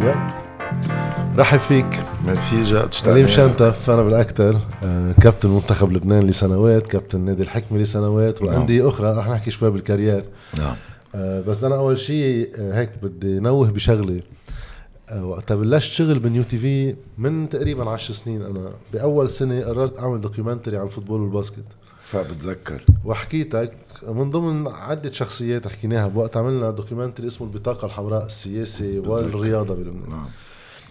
يلا. رحب فيك. ميرسي جاد سليم شنتف أنا بالأكثر. آه، كابتن منتخب لبنان لسنوات كابتن نادي الحكمة لسنوات وانديه أخرى. رح نحكي شوي بال career. نعم. آه، بس أنا أول شيء آه، هيك بدي نوه بشغلة. وقتها بلشت شغل ب New TV من تقريبا 10 سنين. أنا بأول سنة قررت أعمل documentary عن ال football وال basket. فبتذكر. وحكيتك من ضمن عدة شخصيات حكيناها بوقت عملنا documentary اسمه البطاقة الحمراء السياسي والرياضة بلبنان. نعم.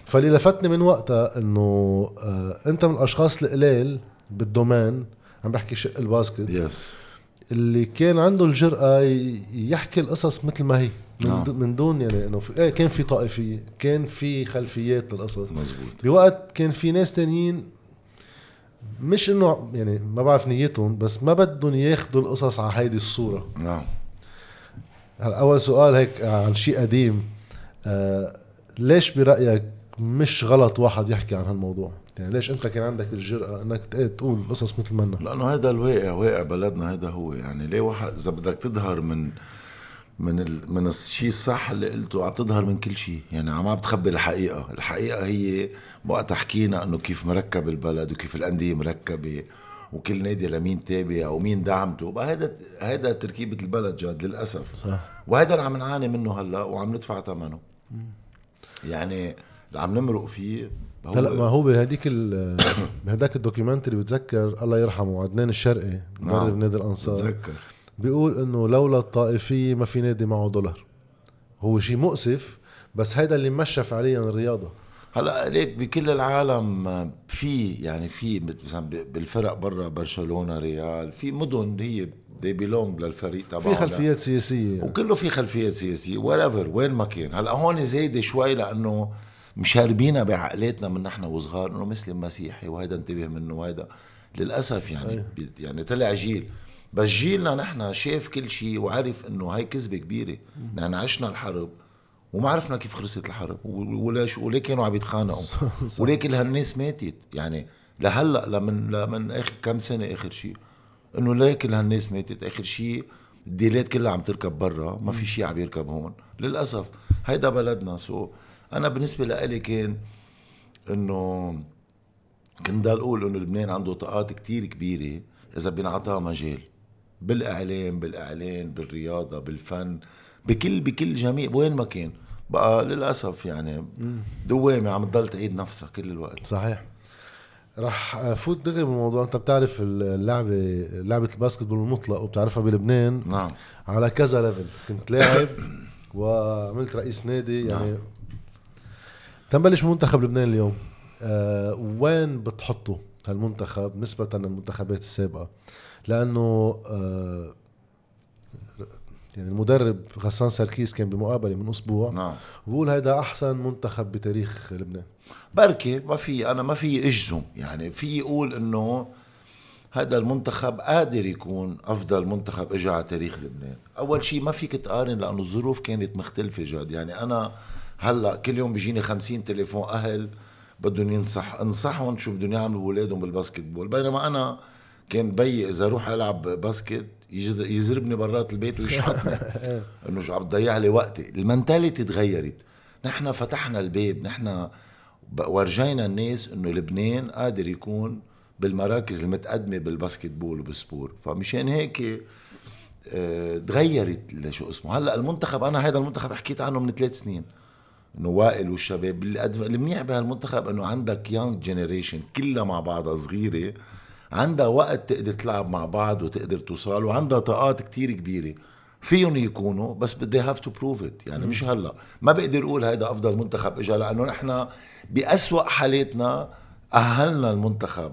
فاللي لفتني من وقتها إنه آه أنت من الأشخاص القليل بال domaine عم بحكي شق ال basket yes اللي كان عنده الجرأة يحكي القصص مثل ما هي. من, نعم. من دون يعني إنه في إيه كان في طائفية كان في خلفيات للقصص. مزبوط بوقت كان في ناس تانيين مش إنه يعني ما بعرف نيتهم بس ما بدهم ياخذوا القصص على هيدي الصورة. نعم. هلا أول سؤال هيك عن شيء قديم. آه ليش برأيك مش غلط واحد يحكي عن هالموضوع؟ يعني ليش أنت كان عندك الجرأة إنك ت- تقول قصص مثل منا لأنه هذا الواقع واقع بلدنا هذا هو. يعني ليه واحد إذا بدك تظهر من من ال... من الشيء الصح اللي قلته عم تظهر من كل شيء. يعني عم بتخبي الحقيقة. الحقيقة هي وقت حكينا إنه كيف مركب البلد وكيف الأندية مركبة وكل نادي لمين تابع ومين دعمته. بقى هيدا هيدا تركيبة البلد جاد للأسف. صح. وهذا اللي عم نعاني منه هلأ وعم ندفع ثمنه. يعني اللي عم نمرق فيه هو هلأ ما هو بهديك ال- بهداك الدوكيومنتري بتذكر الله يرحمه عدنان الشرقي مدرب نعم. نادي الأنصار. بتذكر. بيقول إنه لولا الطائفيه ما في نادي معه دولار. هو شيء مؤسف بس هيدا اللي مشى فعليا الرياضة. هلا ليك بكل العالم في يعني في مثلا بالفرق برا برشلونة ريال في مدن هي they belong للفريق تبعهم في خلفيات سياسية. يعني. وكله في خلفيات سياسية wherever وين ما كان. هلا هون زايدة شوي لأنه مش مربينا بعقلاتنا من نحن وصغار إنه مسلم مسيحي وهيدا انتبه منه وهيدا للأسف يعني بي- يعني طلع جيل. بس جيلنا نحن شاف كل شيء وعرف إنه هاي كذبة كبيرة. نحن عشنا الحرب وما عرفنا كيف خلصت الحرب و- وليش وليه كانوا عم يتخانقوا. وليه كل هالناس ماتت؟ يعني لهلا لمن لمن آخر كم سنة آخر شيء إنه ليه كل هالناس ماتت؟ آخر شيء الديلات كلها عم تركب برا ما في شيء عم يركب هون. للأسف هيدا بلدنا. سو أنا بالنسبة لإلي كان إنه كنت ضل أقول إنه لبنان عنده طاقات كتير كبيرة إذا بينعطاها مجال. بالأعلام بالإعلان بالرياضة بالفن بكل بكل جميع وين ما كان. بقى للأسف يعني دوامة عم تضل تعيد نفسها كل الوقت. صحيح. رح فوت دغري بالموضوع أنت بتعرف اللعبه لعبة ال basketball المطلق وبتعرفها بلبنان؟ نعم. على كذا level كنت لاعب وعملت رئيس نادي يعني تنبلش منتخب لبنان اليوم. آه وين بتحطه هالمنتخب نسبة للمنتخبات السابقة؟ لأنه آه يعني المدرب غسان سركيس كان بمقابلة من أسبوع. نعم. وبقول هيدا أحسن منتخب بتاريخ لبنان. بركي ما في أنا ما في إجزم. يعني في يقول إنه هذا المنتخب قادر يكون أفضل منتخب اجى على تاريخ لبنان. أول شيء ما فيك تقارن لأنه الظروف كانت مختلفة جاد يعني أنا هلأ كل يوم بيجيني خمسين تليفون أهل بدهم ينصح انصحهم شو بدهم يعملوا اولادهم بالباسكت بول بينما أنا كان بي إذا أروح ألعب basket يزربني برات البيت ويشحطني. إنه شو عم تضيع لي وقتي. ال mentality تغيرت. نحن فتحنا الباب نحن ورجينا الناس إنه لبنان قادر يكون بالمراكز المتقدمة بال basketball وبال sport. فمشان هيك آه، تغيرت شو اسمه. هلأ المنتخب أنا هذا المنتخب حكيت عنه من ثلاث سنين. إنه وائل والشباب المنيح بهالمنتخب إنه عندك young generation كلها مع بعضها صغيرة. عندها وقت تقدر تلعب مع بعض وتقدر توصل وعندها طاقات كتير كبيرة. فيهم يكونوا بس بس they have to prove it يعني مش هلأ. ما بقدر أقول هيدا أفضل منتخب اجى لأنه نحن بأسوأ حالاتنا أهلنا المنتخب.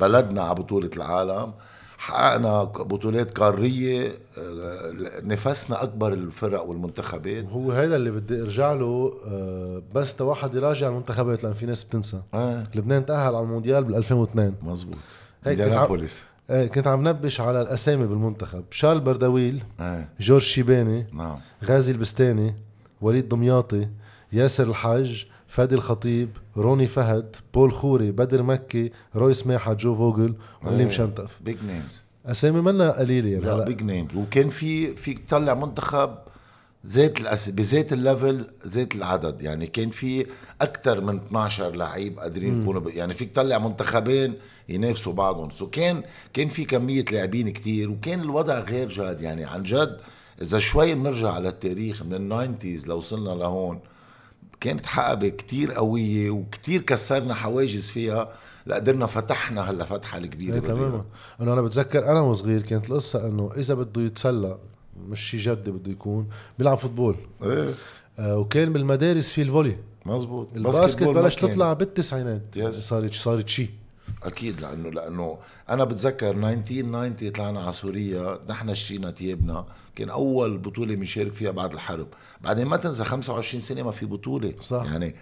بلدنا على بطولة العالم حققنا بطولات قارية آه، نفسنا أكبر الفرق والمنتخبات. هو هذا اللي بدي أرجع له آه، بس تا واحد يراجع المنتخبات لأن في ناس بتنسى. آه لبنان تأهل على المونديال بال 2002 مزبوط. هيك إنديانابوليس. آه، كنت عم نبش على الأسامي بالمنتخب. شارل بردويل آه جورج شيباني نعم. غازي البستاني وليد دمياطي ياسر الحاج فادي الخطيب روني فهد بول خوري بدر مكي روي سماحة جو فوغل إيه. شنتف big names أسامي منا قليلة يعني لا بيج نيمز وكان في فيك تطلع منتخب زيت الأس... بزيت ال level زيت العدد. يعني كان في أكثر من 12 لعيب قادرين يكونوا ب... يعني فيك تطلع منتخبين ينافسوا بعضهم. so كان كان في كمية لاعبين كتير وكان الوضع غير جاد يعني. عن جد إذا شوي بنرجع على التاريخ من ال nineties لو وصلنا لهون كانت حقبة كتير قوية وكتير كسرنا حواجز فيها. لقدرنا فتحنا هلا فتحة الكبيرة إيه بالرياضة. تماما. انه أنا بتذكر أنا وصغير كانت القصة إنه إذا بده يتسلى مش شي جدي بده يكون بيلعب football. إيه. آه وكان بالمدارس في ال volley. مزبوط ال basket بلش. تطلع بالتسعينات. Yes. صارت صارت شيء أكيد لأنه لأنه أنا بتذكر 1990 طلعنا على سوريا نحن اشترينا تيابنا. كان أول بطولة بنشارك فيها بعد الحرب. بعدين ما تنسى 25 سنة ما في بطولة. صح. يعني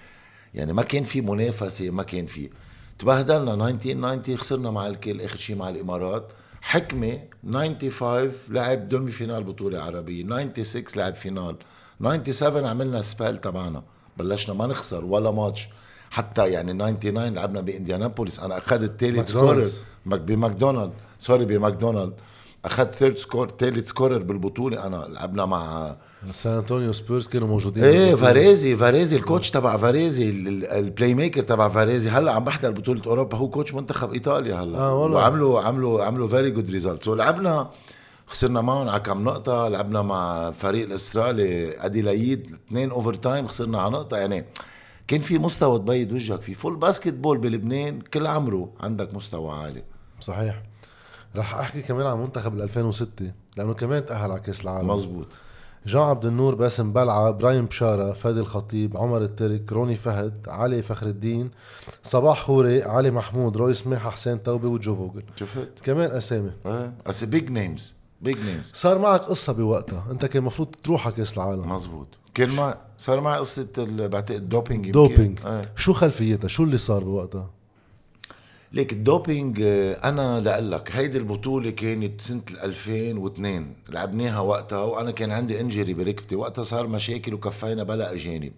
يعني ما كان في منافسة ما كان في. تبهدلنا 1990 خسرنا مع الكل آخر شيء مع الإمارات. حكمة 95 لعب demi-final بطولة عربية. 96 لعب final 97 عملنا السبال تبعنا. بلشنا ما نخسر ولا ماتش حتى يعني 99 لعبنا بإنديانابوليس. أنا أخذت ثالث scorer بماكدونالد. sorry بماكدونالد. أخذت third scorer ثالث scorer بالبطولة. أنا لعبنا مع سان أنطونيو سبيرز كانوا موجودين إيه. فاريزي فاريزي ال coach تبع فاريزي ال- ال- ال playmaker تبع فاريزي. هلأ عم بحضر بطولة أوروبا. هو coach منتخب إيطاليا هلأ. آه والله. وعملوا عملوا عملوا very good result so لعبنا خسرنا معهم على كم نقطة. لعبنا مع الفريق الأسترالي أديلايد اثنين overtime خسرنا على نقطة. يعني كان في مستوى بيبيض وجهك في full basketball بلبنان كل عمره عندك مستوى عالي. صحيح. رح أحكي كمان عن منتخب ال 2006 لأنه كمان تأهل على كأس العالم. مزبوط جان عبد النور باسم بلعة إبراهيم بشارة فادي الخطيب عمر الترك روني فهد علي فخر الدين صباح خوري علي محمود روي سماحه حسين توبة وجو فوجل. شفت؟ كمان أسامي. بس big names big names صار معك قصة بوقتها. أنت كان المفروض تروح على كاس العالم. مزبوط كان مع صار معي قصة ال- بعتقد doping. doping إيه. شو خلفيتها؟ شو اللي صار بوقتها؟ ليك ال doping آه، أنا لأقول لك هيدي البطولة كانت سنة 2002 لعبناها وقتها وأنا كان عندي injury بركبتي. وقتها صار مشاكل وكفينا بلا أجانب.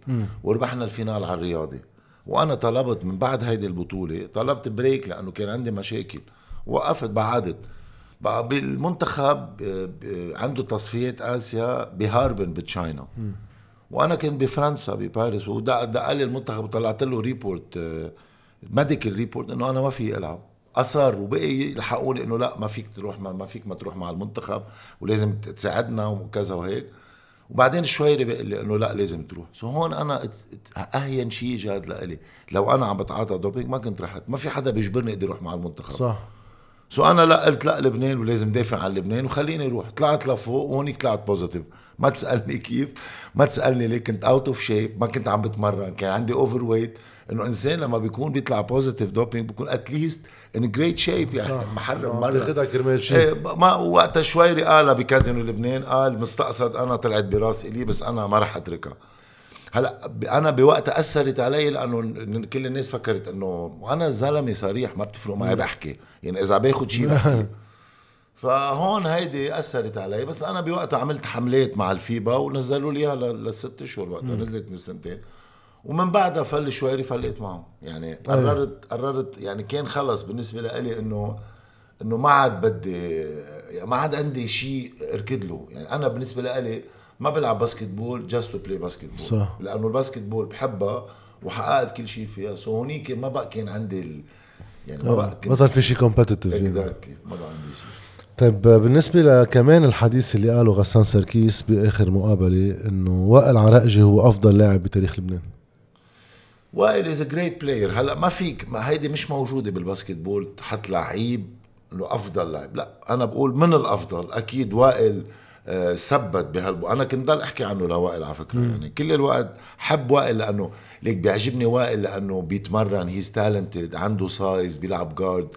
وربحنا ال final على الرياضي. وأنا طلبت من بعد هيدي البطولة طلبت break لأنه كان عندي مشاكل. وقفت بعدت. بالمنتخب آه، عنده تصفيات آسيا بهاربن ب China. وأنا كنت بفرنسا بباريس. ودق دق لي المنتخب وطلعت له report medical report إنه أنا ما في إلعب. أصر وبقي يلحقوني إنه لأ ما فيك تروح ما, ما فيك ما تروح مع المنتخب ولازم تساعدنا وكذا وهيك. وبعدين شوي بقول لي إنه لأ لازم تروح. so هون أنا أهين شيء جاد لإلي. لو أنا عم بتعاطى doping ما كنت رحت. ما في حدا بيجبرني أقدر أروح مع المنتخب. صح. so أنا لا قلت لا لبنان ولازم دافع عن لبنان وخليني أروح. طلعت لفوق وهونيك طلعت positive ما تسألني كيف ما تسألني ليه كنت out of shape ما كنت عم بتمرن. كان عندي overweight إنه إنسان لما بيكون بيطلع positive doping بيكون at least in great shape يعني. صح. محرم آه، مرة. بياخدها كرمال شيء. إيه ما وقتها شوي قالها بكازينو لبنان قال مستقصد أنا طلعت براسي لي بس أنا ما رح أتركها. هلا أنا بوقتها أثرت علي لأنه كل الناس فكرت إنه وأنا زلمة صريح ما بتفرق معي بحكي يعني إذا باخذ شيء بحكي. فهون هيدي أثرت علي. بس أنا بوقتها عملت حملات مع الفيبا ونزلوا لي إياها ل- لست اشهر وقتها نزلت من سنتين. ومن بعدها فل شويري فليت معه يعني قررت قررت يعني كان خلص بالنسبة لي إنه إنه ما عاد بدي يعني ما عاد عندي شيء اركض له. يعني أنا بالنسبة لي ما بلعب basketball just to play basketball صح. لأنه ال basketball بحبها وحققت كل شيء فيها. so هونيك ما بقى كان عندي ال... يعني ما بقى كنت بطل في شيء competitive exactly ما بقى عندي شيء طيب بالنسبة لكمان الحديث اللي قاله غسان سركيس بآخر مقابلة إنه وائل عراقجي هو أفضل لاعب بتاريخ لبنان. وائل is great player هلأ ما فيك ما هيدي مش موجودة بال basketball تحط لعيب إنه أفضل لاعب. لأ أنا بقول من الأفضل. أكيد وائل آه، ثبت بهالب أنا كنت ضل أحكي عنه لوائل على فكرة. يعني كل الوقت حب وائل لأنه ليك بيعجبني وائل لأنه بيتمرن. he's talented عنده size بيلعب guard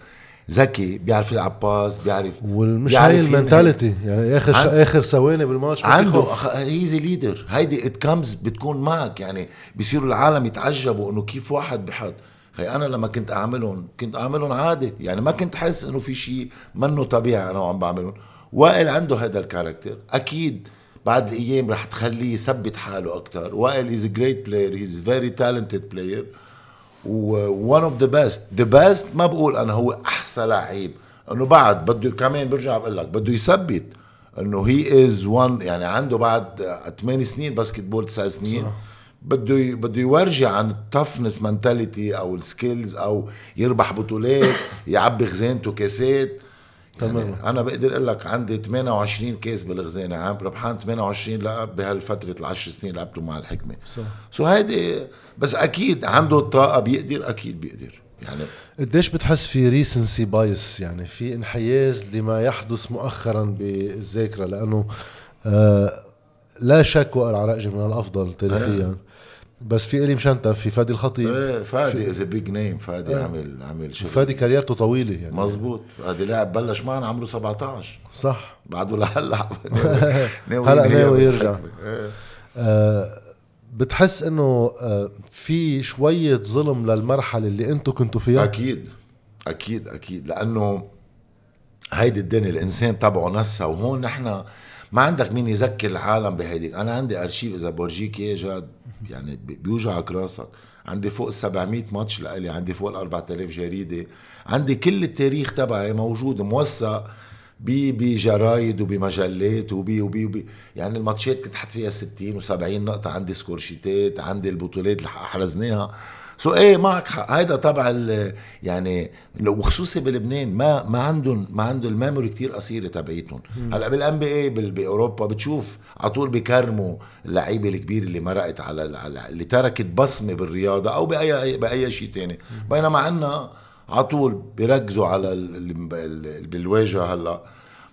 ذكي بيعرف يلعب pass بيعرف والمش هاي. ال mentality. يعني آخر عن- آخر ثواني بالماتش عنده. he's a leader هيدي it comes بتكون معك. يعني بيصيروا العالم يتعجبوا إنه كيف واحد بحط. هي أنا لما كنت اعملهم كنت أعملهم عادي. يعني ما كنت حس إنه في شيء منه طبيعي أنا وعم بعملهم. وائل عنده هذا ال character أكيد بعد الأيام رح تخليه يثبت حاله أكثر وائل is great player he's very talented player one of the best the best ما بقول أنا هو أحسن لعيب. إنه بعد بده كمان برجع بقول لك بده يثبت إنه he is one يعني عنده بعد 8 سنين basketball 9 سنين. صح. بده بده يورجي عن ال toughness mentality أو ال skills أو يربح بطولات يعبي خزانته كاسات. يعني تمام أنا بقدر أقول لك عندي 28 كاس بالخزانة عم ربحان 28 لقب بهالفترة العشر سنين لعبته مع الحكمة. صح. so هيدي بس أكيد عنده الطاقه بيقدر أكيد بيقدر. يعني قديش بتحس في recency bias يعني في انحياز لما يحدث مؤخرا بالذاكرة لأنه آه لا شك وائل عراقجي من الأفضل تاريخيا. بس في الي مشنتف في فادي الخطيب. إيه فادي از بيج نيم فادي إيه. عمل عمل شغل. فادي كاريرته طويلة يعني. مزبوط فادي لاعب بلش معنا عمره 17 صح. بعده لهلا. هلا ناوي يرجع. إيه. آه بتحس إنه آه في شوية ظلم للمرحلة اللي أنتم كنتوا فيها؟ أكيد. أكيد أكيد. لأنه هيدي الدنيا الإنسان تبعه نسى. وهون نحن ما عندك مين يذكر العالم بهيديك. أنا عندي أرشيف إذا بورجيك اياه جاد يعني بيوجعك راسك. عندي فوق ال 700 ماتش لإلي عندي فوق ال 4000 جريدة. عندي كل التاريخ تبعي موجود موثق بجرايد وبمجلات وبي وبي وبي يعني الماتشات كنت حط فيها 60 و70 نقطة. عندي score sheet ات عندي البطولات اللي حرزناها. so إيه معك حق. هيدا تبع يعني وخصوصي بلبنان ما ما عندهم ما عندهم ال memory كتير قصيرة تبعيتهم. هلأ بال NBA بأوروبا بتشوف على طول بكرموا اللعيبة الكبيرة اللي مرقت على اللي تركت بصمة بالرياضة أو بأي بأي شيء تاني. بينما عنا على طول بيركزوا على اللي بالواجهة هلأ.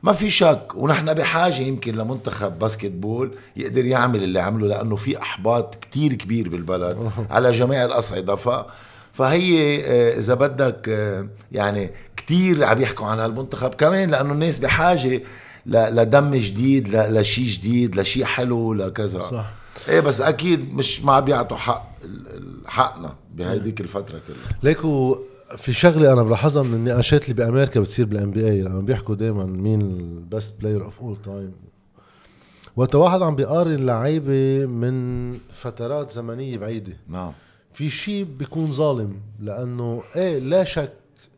ما في شك ونحن بحاجة يمكن لمنتخب basketball يقدر يعمل اللي عمله لأنه في أحباط كتير كبير بالبلد على جميع الأصعدة. ف فهي آه، إذا بدك آه، يعني كتير عم يحكوا عن هالمنتخب. كمان لأنه الناس بحاجة لدم جديد لشيء جديد لشيء حلو لكذا. صح. إيه بس أكيد مش ما بيعطوا حق حقنا بهيديك الفترة كلها. ليكو في شغله أنا بلاحظها من النقاشات اللي بأمريكا بتصير بال NBA لما بيحكوا دائما مين ال best player of all time وقت واحد عم بيقارن لعيبة من فترات زمنية بعيدة. نعم. في شيء بيكون ظالم لأنه إيه لا شك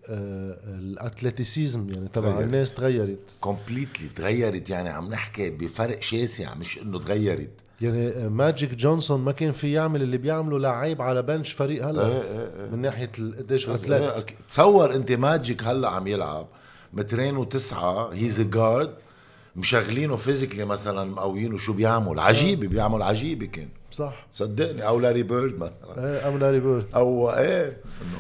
آه ال athleticism يعني تبع الناس تغيرت. completely تغيرت. يعني عم نحكي بفرق شاسع مش إنه تغيرت. يعني ماجيك جونسون ما كان في يعمل اللي بيعمله لعيب على bench فريق هلا. إيه إيه إيه. من ناحية قديش athlete. إيه تصور أنت ماجيك هلا عم يلعب مترين وتسعة he's guard مشغلينه physically مثلا مقويينه شو بيعمل. عجيبه بيعمل عجيبة كان. صح. صدقني أو لاري بيرد مثلا. إيه أو لاري بيرد. أو إيه.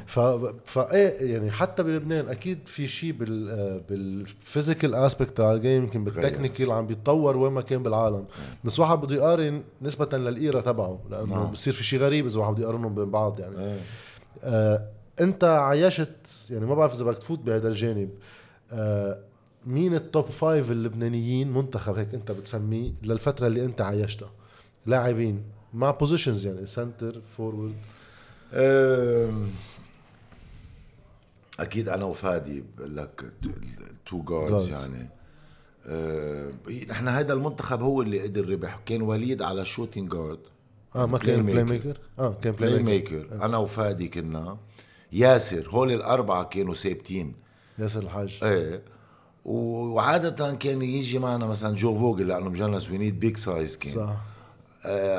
ف فايه يعني حتى بلبنان أكيد في شيء بال بال physical aspect تاع الجيم يمكن بال technical عم بيتطور وين ما كان بالعالم. بس واحد بده يقارن نسبة لل era تبعه لأنه نعم. بصير في شيء غريب إذا واحد بده يقارنهم بين بعض يعني. إيه. آه أنت عايشت يعني ما بعرف إذا بدك تفوت بهذا الجانب. آه مين ال top five اللبنانيين منتخب هيك أنت بتسميه للفترة اللي أنت عايشتها؟ لاعبين. مع positions يعني center forward أكيد أنا وفادي بقول لك two guards يعني. أه نحن هذا المنتخب هو اللي قدر ربح. كان وليد على shooting guard آه ما كان playmaker آه كان play, playmaker. أنا وفادي كنا. ياسر هول الأربعة كانوا ثابتين. ياسر الحاج. إيه. وعادة كان يجي معنا مثلا جو فوجل لأنه مجنس we need big size كان. صح. آه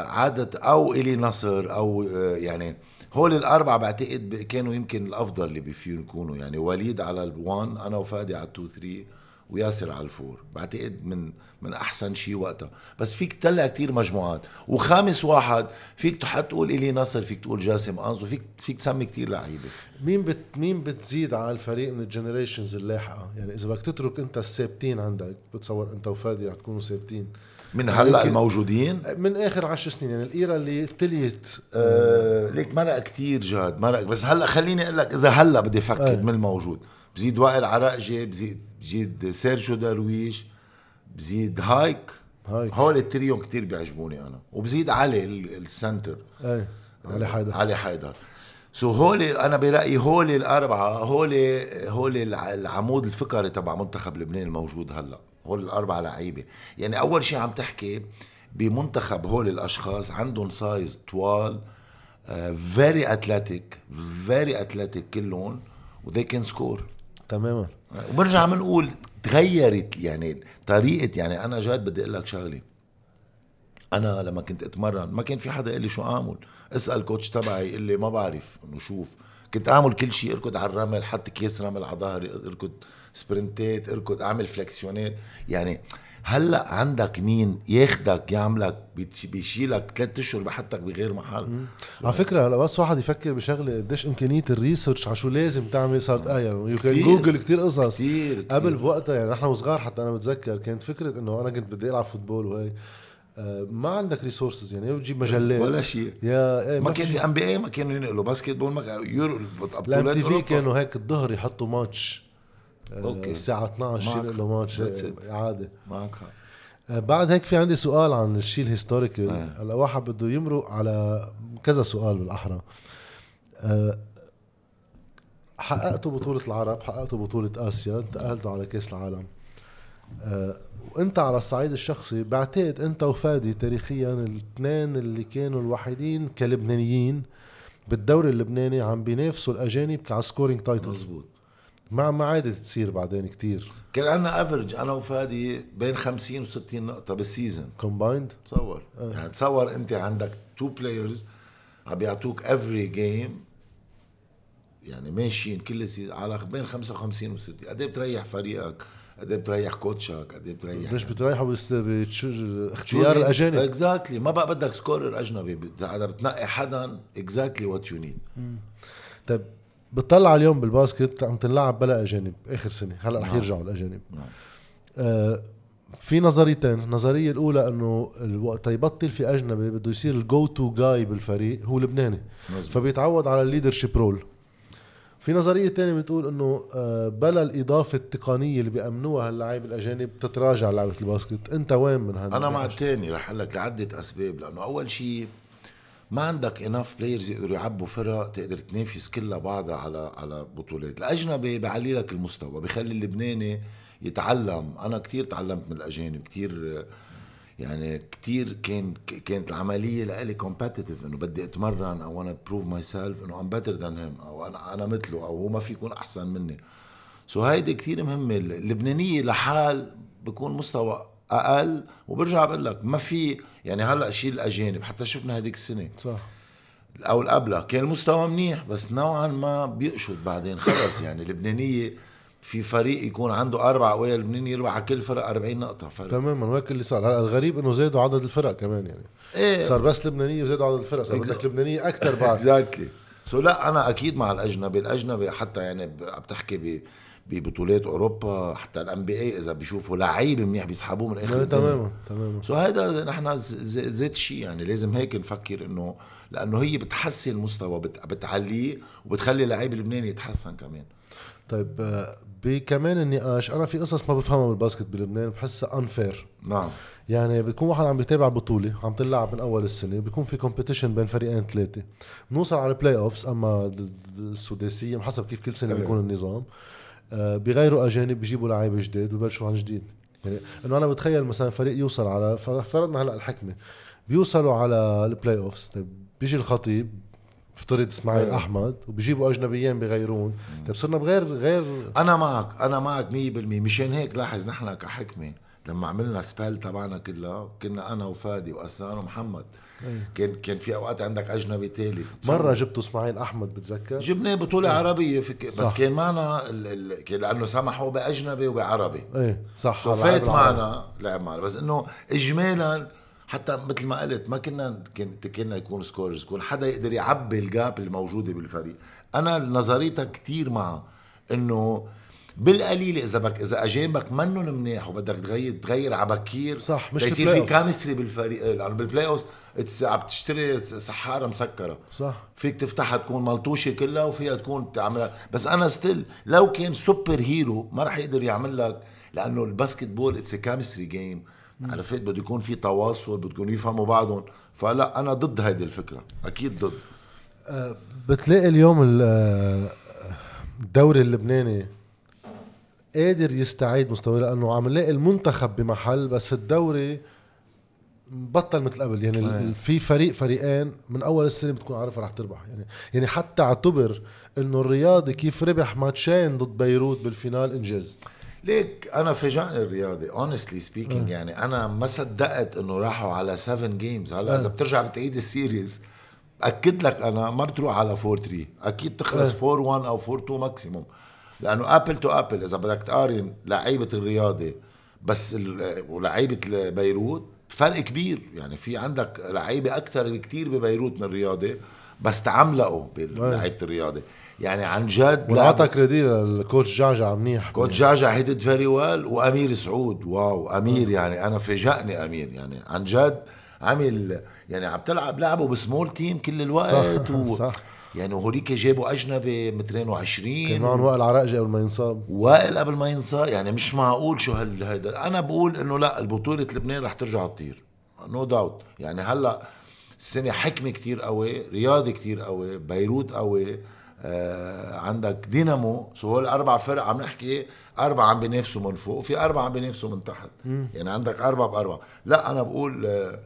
عادة أو الي نصر أو آه يعني هول الأربعة بعتقد كانوا يمكن الأفضل اللي بفيهم يكونوا يعني وليد على ال one أنا وفادي على ال two three وياسر على ال four. بعتقد من من أحسن شيء وقتها. بس فيك تطلع كتير مجموعات. وخامس واحد فيك تحط تقول الي نصر فيك تقول جاسم انزو فيك فيك تسمي كتير لعيبة. مين بت مين بتزيد على الفريق من ال generations اللاحقة؟ يعني إذا بدك تترك أنت الثابتين عندك بتصور أنت وفادي رح تكونوا ثابتين. من هلأ الموجودين؟ من آخر عشر سنين يعني ال era اللي تليت آه ليك مرق كتير جاد مرق. بس هلأ خليني أقول لك إذا هلأ بدي أفكر آه. من الموجود. بزيد وائل عراقجي بزيد بزيد سيرجيو درويش بزيد هايك. هايك. هول التريون كتير بيعجبوني أنا. وبزيد علي ال center. أي. علي حيدر. علي حيدر. so هولي أنا برأيي هولي الأربعة هولي هولي العمود الفقري تبع منتخب لبنان الموجود هلأ. هول الاربعه لعيبة. يعني أول شيء عم تحكي بمنتخب هول الأشخاص عندهم size طوال very athletic very athletic كلهم و they can score تماما. وبرجع بنقول تغيرت يعني طريقة يعني أنا جد بدي أقول لك شغلة. أنا لما كنت أتمرن ما كان في حدا يقول لي شو اعمل اسأل coach تبعي يقول لي ما بعرف إنه شوف. كنت اعمل كل شيء أركض على الرمل حط كيس رمل على ظهري أركض. sprint ات اركض اعمل flexion ات. يعني هلا عندك مين ياخدك يعملك بيشيلك ثلاث أشهر بحطك بغير محل؟ على فكرة هلا بس واحد يفكر بشغلة قديش إمكانية ال research على شو لازم تعمل صارت آه يعني you can Google كثير قصص. كثير قبل بوقتها يعني نحن وصغار حتى أنا بتذكر كانت فكرة إنه أنا كنت بدي ألعب football وهي. آه، ما عندك resources يعني بتجيب مجلات. ولا شيء. yeah إيه ما كان في NBA ما كانوا ينقلوا basket ball ما كانوا يورو TV كانوا هيك الظهر يحطوا match. Okay. الساعة 12 ينقلوا ماتش اعاده معك حق آه، بعد هيك في عندي سؤال عن الشيء ال historical هلا واحد بده يمرق على كذا سؤال بالأحرى. حققتوا بطولة العرب حققتوا بطولة آسيا انتقلتوا على كأس العالم. وانت على الصعيد الشخصي بعتقد انت وفادي تاريخيا الاثنين اللي كانوا الوحيدين كلبنانيين بالدوري اللبناني عم بينافسوا الأجانب على scoring title مزبوط مع ما عادت تصير بعدين كتير. كان عندنا average أنا وفادي بين 50 و60 نقطة بال season combined تصور. آه. يعني تصور أنت عندك two players عم بيعطوك every game يعني ماشيين كل season على بين 55 و60 قد إيه بتريح فريقك؟ قد إيه بتريح كوتشك قد إيه بتريح قديش بتريحوا بس اختيار الأجانب؟ Exactly ما بقى بدك scorer أجنبي. اذا بتنقي حدا exactly what you need طيب بتطلع اليوم بال basket عم تنلعب بلا أجانب آخر سنة هلأ رح نعم. يرجعوا الأجانب نعم. آه في نظريتين النظرية الأولى أنه وقت يبطل في أجنبي بده يصير الجو تو جاي بالفريق هو لبناني مزبوط. فبيتعود على ال leadership role في نظرية تانية بتقول إنه آه، بلا الإضافة التقنية اللي بيأمنوها هاللاعب الأجانب تتراجع لعبة ال basket أنت وين من هذا أنا مع الثاني رح أقول لك لعدة أسباب لأنه أول شيء ما عندك enough players يقدروا يعبوا فرق تقدر تنافس كلها بعضها على على بطولات. الأجنبي بيعلي لك المستوى بخلي اللبناني يتعلم. أنا كتير تعلمت من الأجانب كتير يعني كتير كان كانت العملية لإلي competitive إنه بدي أتمرن أو أنا prove myself إنه I'm better than him أو أنا أنا مثله أو هو ما في يكون أحسن مني. so so هيدي كثير مهمة. اللبنانية لحال بكون مستوى أقل. وبرجع بقول لك ما في يعني هلأ شيء الأجانب حتى شفنا هذيك السنة. صح. أو قبلها كان المستوى منيح بس نوعا ما بيقشط بعدين. خلص يعني اللبنانيه في فريق يكون عنده أربع قوية لبنان يربح على كل فرق 40 نقطة. فرق. تماما. وهيك اللي صار. هلأ الغريب إنه زادوا عدد الفرق كمان يعني. إيه. صار بس لبنانية وزادوا عدد الفرق. صار بدك لبنانية أكثر بعد. exactly so لا أنا أكيد مع الأجنبي. الأجنبي حتى يعني بتحكي ب ببطولات أوروبا حتى ال NBA إذا بيشوفوا لعيب منيح بيسحبوه من آخر تماما تماما. so هيدا نحن زاد شيء يعني لازم هيك نفكر إنه لأنه هي بتحسن المستوى بتعليه وبتخلي اللعيب اللبناني يتحسن كمان. طيب بكمان النقاش أنا في قصص ما بفهمها بالباسكت بلبنان بحسها unfair نعم. يعني بيكون واحد عم بيتابع بطولة عم تلعب من أول السنة بيكون في competition بين فريقين ثلاثة. بنوصل على ال playoffs أما السداسية حسب كيف كل سنة بيكون النظام. آه، بيغيروا أجانب بيجيبوا لعيبة جداد وبلشوا عن جديد يعني إنه أنا بتخيل مثلا فريق يوصل على فافترضنا هلأ الحكمة بيوصلوا على ال playoffs طيب بيجي الخطيب افترض إسماعيل أيوة. أحمد وبيجيبوا أجنبيين بغيروهن طيب صرنا بغير game أنا معك أنا معك 100% مشان هيك لاحظ نحن كحكمة لما عملنا سبيل تبعنا كلها كنا أنا وفادي واسان ومحمد. كان كان في أوقات عندك أجنبي ثالث مرة جبتوا إسماعيل أحمد بتذكر؟ جبناه بطولة أيه. عربية فك... صح. بس كان معنا ال... ال... لأنه سمحوا بأجنبي وبعربي. إيه صح. فات معنا لعب معنا. بس إنه اجمالا حتى مثل ما قلت ما كنا كنا يكون scorers يكون حدا يقدر يعبي ال gap الموجودة بالفريق. أنا نظريتها كتير معها إنه بالقليل إذا بدك إذا اجانبك منهم منيح وبدك تغير تغير على بكير. صح مش يصير في chemistry بالفريق لأنه بال playoff عم تشتري سحارة مسكرة. صح. فيك تفتحها تكون ملطوشة كلها وفيها تكون تعملها. بس أنا still لو كان superhero ما راح يقدر يعمل لك لأنه ال basketball it's chemistry game عرفت؟ بده يكون في تواصل بدكم يفهموا بعضهم. فلا أنا ضد هذه الفكرة. أكيد ضد. أه بتلاقي اليوم آه، الدوري اللبناني قادر يستعيد مستواه لأنه عم نلاقي المنتخب بمحل بس الدوري بطل مثل قبل. يعني أيه. في فريق فريقين من أول السنة بتكون عارفه رح تربح. يعني يعني حتى اعتبر إنه الرياضي كيف ربح ماتشين ضد بيروت بال final إنجاز. ليك أنا فاجأني الرياضي honestly speaking يعني أنا ما صدقت إنه راحوا على 7 games هلا إذا بترجع بتعيد ال series أكد لك أنا ما بتروح على 4 3 أكيد تخلص 4 1 أو 4 2 maximum لأنه apple to apple إذا بدك تقارن لعيبة الرياضي بس ولعيبة بيروت فرق كبير. يعني في عندك لعيبة أكثر بكثير ببيروت من الرياضي بس تعملقوا لعيبة الرياضي. يعني عن جد ونعطى credit لل coach جعجع منيح. كوتش جاجا هيدد فيري ويل وأمير سعود. wow أمير يعني أنا فاجأني أمير. يعني عن جد عمل يعني عم تلعب لعبه ب small team كل الوقت صح، و صح. يعني وهوليك جابوا أجنبي مترين وعشرين. كان معهم وائل عراقجي قبل ما ينصاب. وائل قبل ما ينصاب يعني مش معقول شو هال هيدا. أنا بقول إنه لا البطولة لبنان رح ترجع تطير نو no داوت يعني هلأ السنة حكمة كتير قوي رياضي كتير قوي بيروت قوي آه عندك دينامو. so هول أربع فرق عم نحكي أربعة عم بينافسوا من فوق وفي أربعة عم بينافسوا من تحت. يعني عندك أربعة بأربعة. لا أنا بقول آه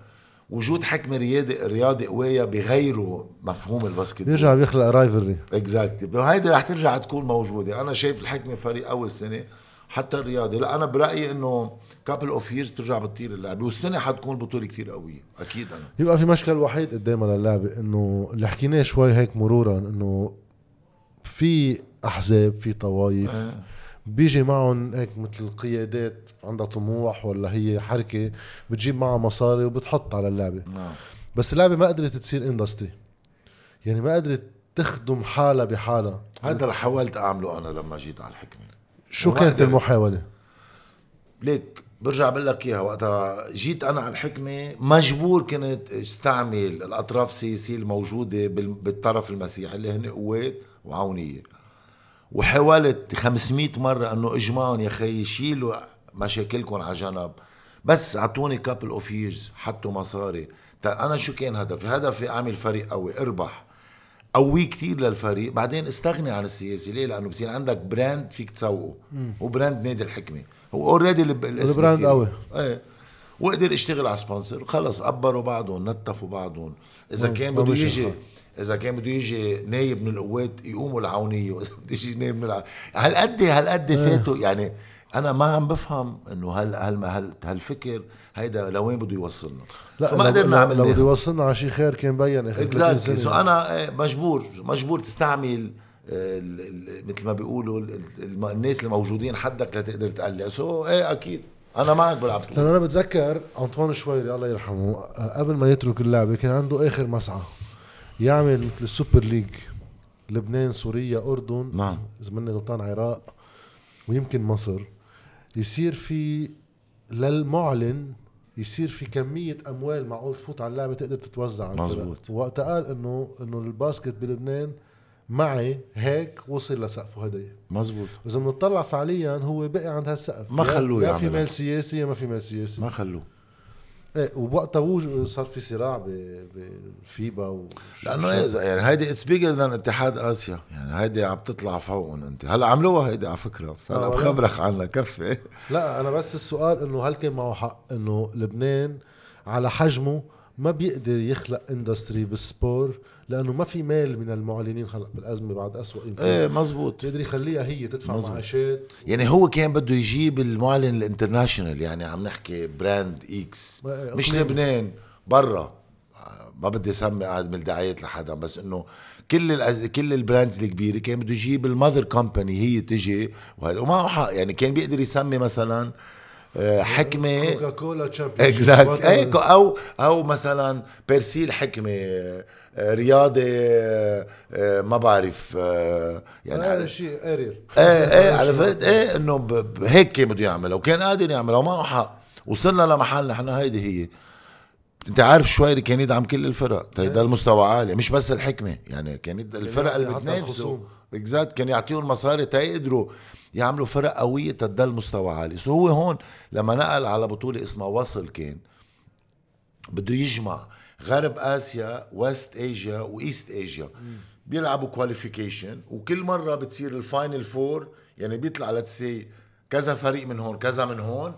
وجود حكمه رياضي رياضي قوية بغيروا مفهوم الباسكت بيرجع بيخلق rivalry exactly هيدي رح ترجع تكون موجودة. أنا شايف الحكمه فريق اول السنة حتى الرياضي. لا أنا برأيي إنه couple of years بترجع بتطير اللعبة والسنة حتكون بطولة كتير قوية أكيد أنا. يبقى في مشكل وحيد قدامنا للعبة إنه اللي حكيناه شوي هيك مرورا إنه في أحزاب في طوايف بيجي معهم هيك مثل قيادات عندها طموح ولا هي حركة بتجيب معها مصاري وبتحط على اللعبة. نعم. بس اللعبة ما قدرت تصير industry يعني ما قدرت تخدم حالها بحالها. هذا اللي حاولت أعمله أنا لما جيت على الحكمة. شو كانت. المحاولة؟ ليك برجع بقول لك إياها وقتها جيت أنا على الحكمة مجبور كنت أستعمل الأطراف السياسية الموجودة بال- بالطرف المسيحي اللي هن قوات وعونية. وحاولت 500 مرة إنه إجمعهم يا خيي شيلوا مشاكلكم على جنب. بس أعطوني couple of years حطوا مصاري. أنا شو كان هدفي؟ هدفي أعمل فريق قوي أربح. قوي كتير للفريق. بعدين استغني عن السياسي. ليه؟ لأنه بصير عندك brand فيك تسوقه. هو brand نادي الحكمة. هو already الاسم ال brand. قوي. إيه. وقدر اشتغل على sponsor خلص قبروا بعضهم نتفوا بعضهم. إذا كان بده يجي. إذا كان بده يجي نايب من القوات يقوموا العونية. واذا بده يجي نايب من الع... هالقد هالقد فاتوا. يعني أنا ما عم بفهم إنه هل هل هل هالفكر هيدا لوين بده يوصلنا؟ لا لو- قدرنا نعمل لو بده يوصلنا على شيء خير كان بين اخر 30 اكزاكتلي سو أنا إيه، مجبور مجبور تستعمل آه، مثل ما بيقولوا ال- ال- الناس الموجودين حدك لتقدر تقلع سو إيه أكيد. أنا معك بالعبد لأنه أنا بتذكر انطوان شويري الله يرحمه آه، قبل ما يترك اللعبة كان عنده آخر مسعى يعمل مثل السوبر ليج. لبنان سوريا أردن نعم. إذا ماني غلطان عراق ويمكن مصر. يصير في للمعلن يصير في كمية أموال معقول تفوت على اللعبة تقدر تتوزع على. مزبوط. وقتها قال إنه إنه ال basket بلبنان معي هيك وصل لسقفه هدايا مزبوط وإذا بنطلع فعليا هو بقي عند هالسقف ما خلوه يا في. مال سياسي يا ما في مال سياسي ما خلوه إيه وبوقتها وج- صار في صراع ب- بال FIBA و لأنه إيه يعني هيدي it's bigger than اتحاد آسيا. يعني هيدي عم تطلع فوقهم أنت. هلأ عملوها هيدي على فكرة. بس هلأ آه،؟ بخبرك عنها كفي لا أنا بس السؤال إنه هل كان معه حق إنه لبنان على حجمه ما بيقدر يخلق industry بال sport لأنه ما في مال من المعلنين خلق بالأزمة بعد يمكن إيه مزبوط بيقدر يخليها هي تدفع مزبوط. معاشات. يعني هو كان بده يجيب المعلن ال international يعني عم نحكي brand X ما- مش. لبنان برا. ما بدي أسمي قاعد من الدعايات لحدا بس إنه كل الأز... كل ال brands الكبيرة كان بده يجيب ال mother company هي تجي وهذا ومعه حق يعني كان بيقدر يسمي مثلا آه، حكمة. Coca Cola champion exactly أو أو مثلا Persil حكمة. آه، رياضة آه، آه، ما بعرف آه، يعني يعني شيء Ariel إيه إيه عرفت؟ إيه إنه هيك كان بده يعملها وكان قادر يعملها ومعه حق وصلنا لمحل نحن هيدي هي. انت عارف شويري كان يدعم كل الفرق. هيدا المستوى عالي مش بس الحكمة. يعني كان يد- الفرق اللي بتنافسوا. exact كان يعطيهم مصاري تيقدروا يعملوا فرق قوية تضل مستوى عالي. so هو هون لما نقل على بطولة اسمها WASL كان بده يجمع غرب آسيا West Asia و East Asia بيلعبوا qualification وكل مرة بتصير ال final four يعني بيطلع let's say كذا فريق من هون كذا من هون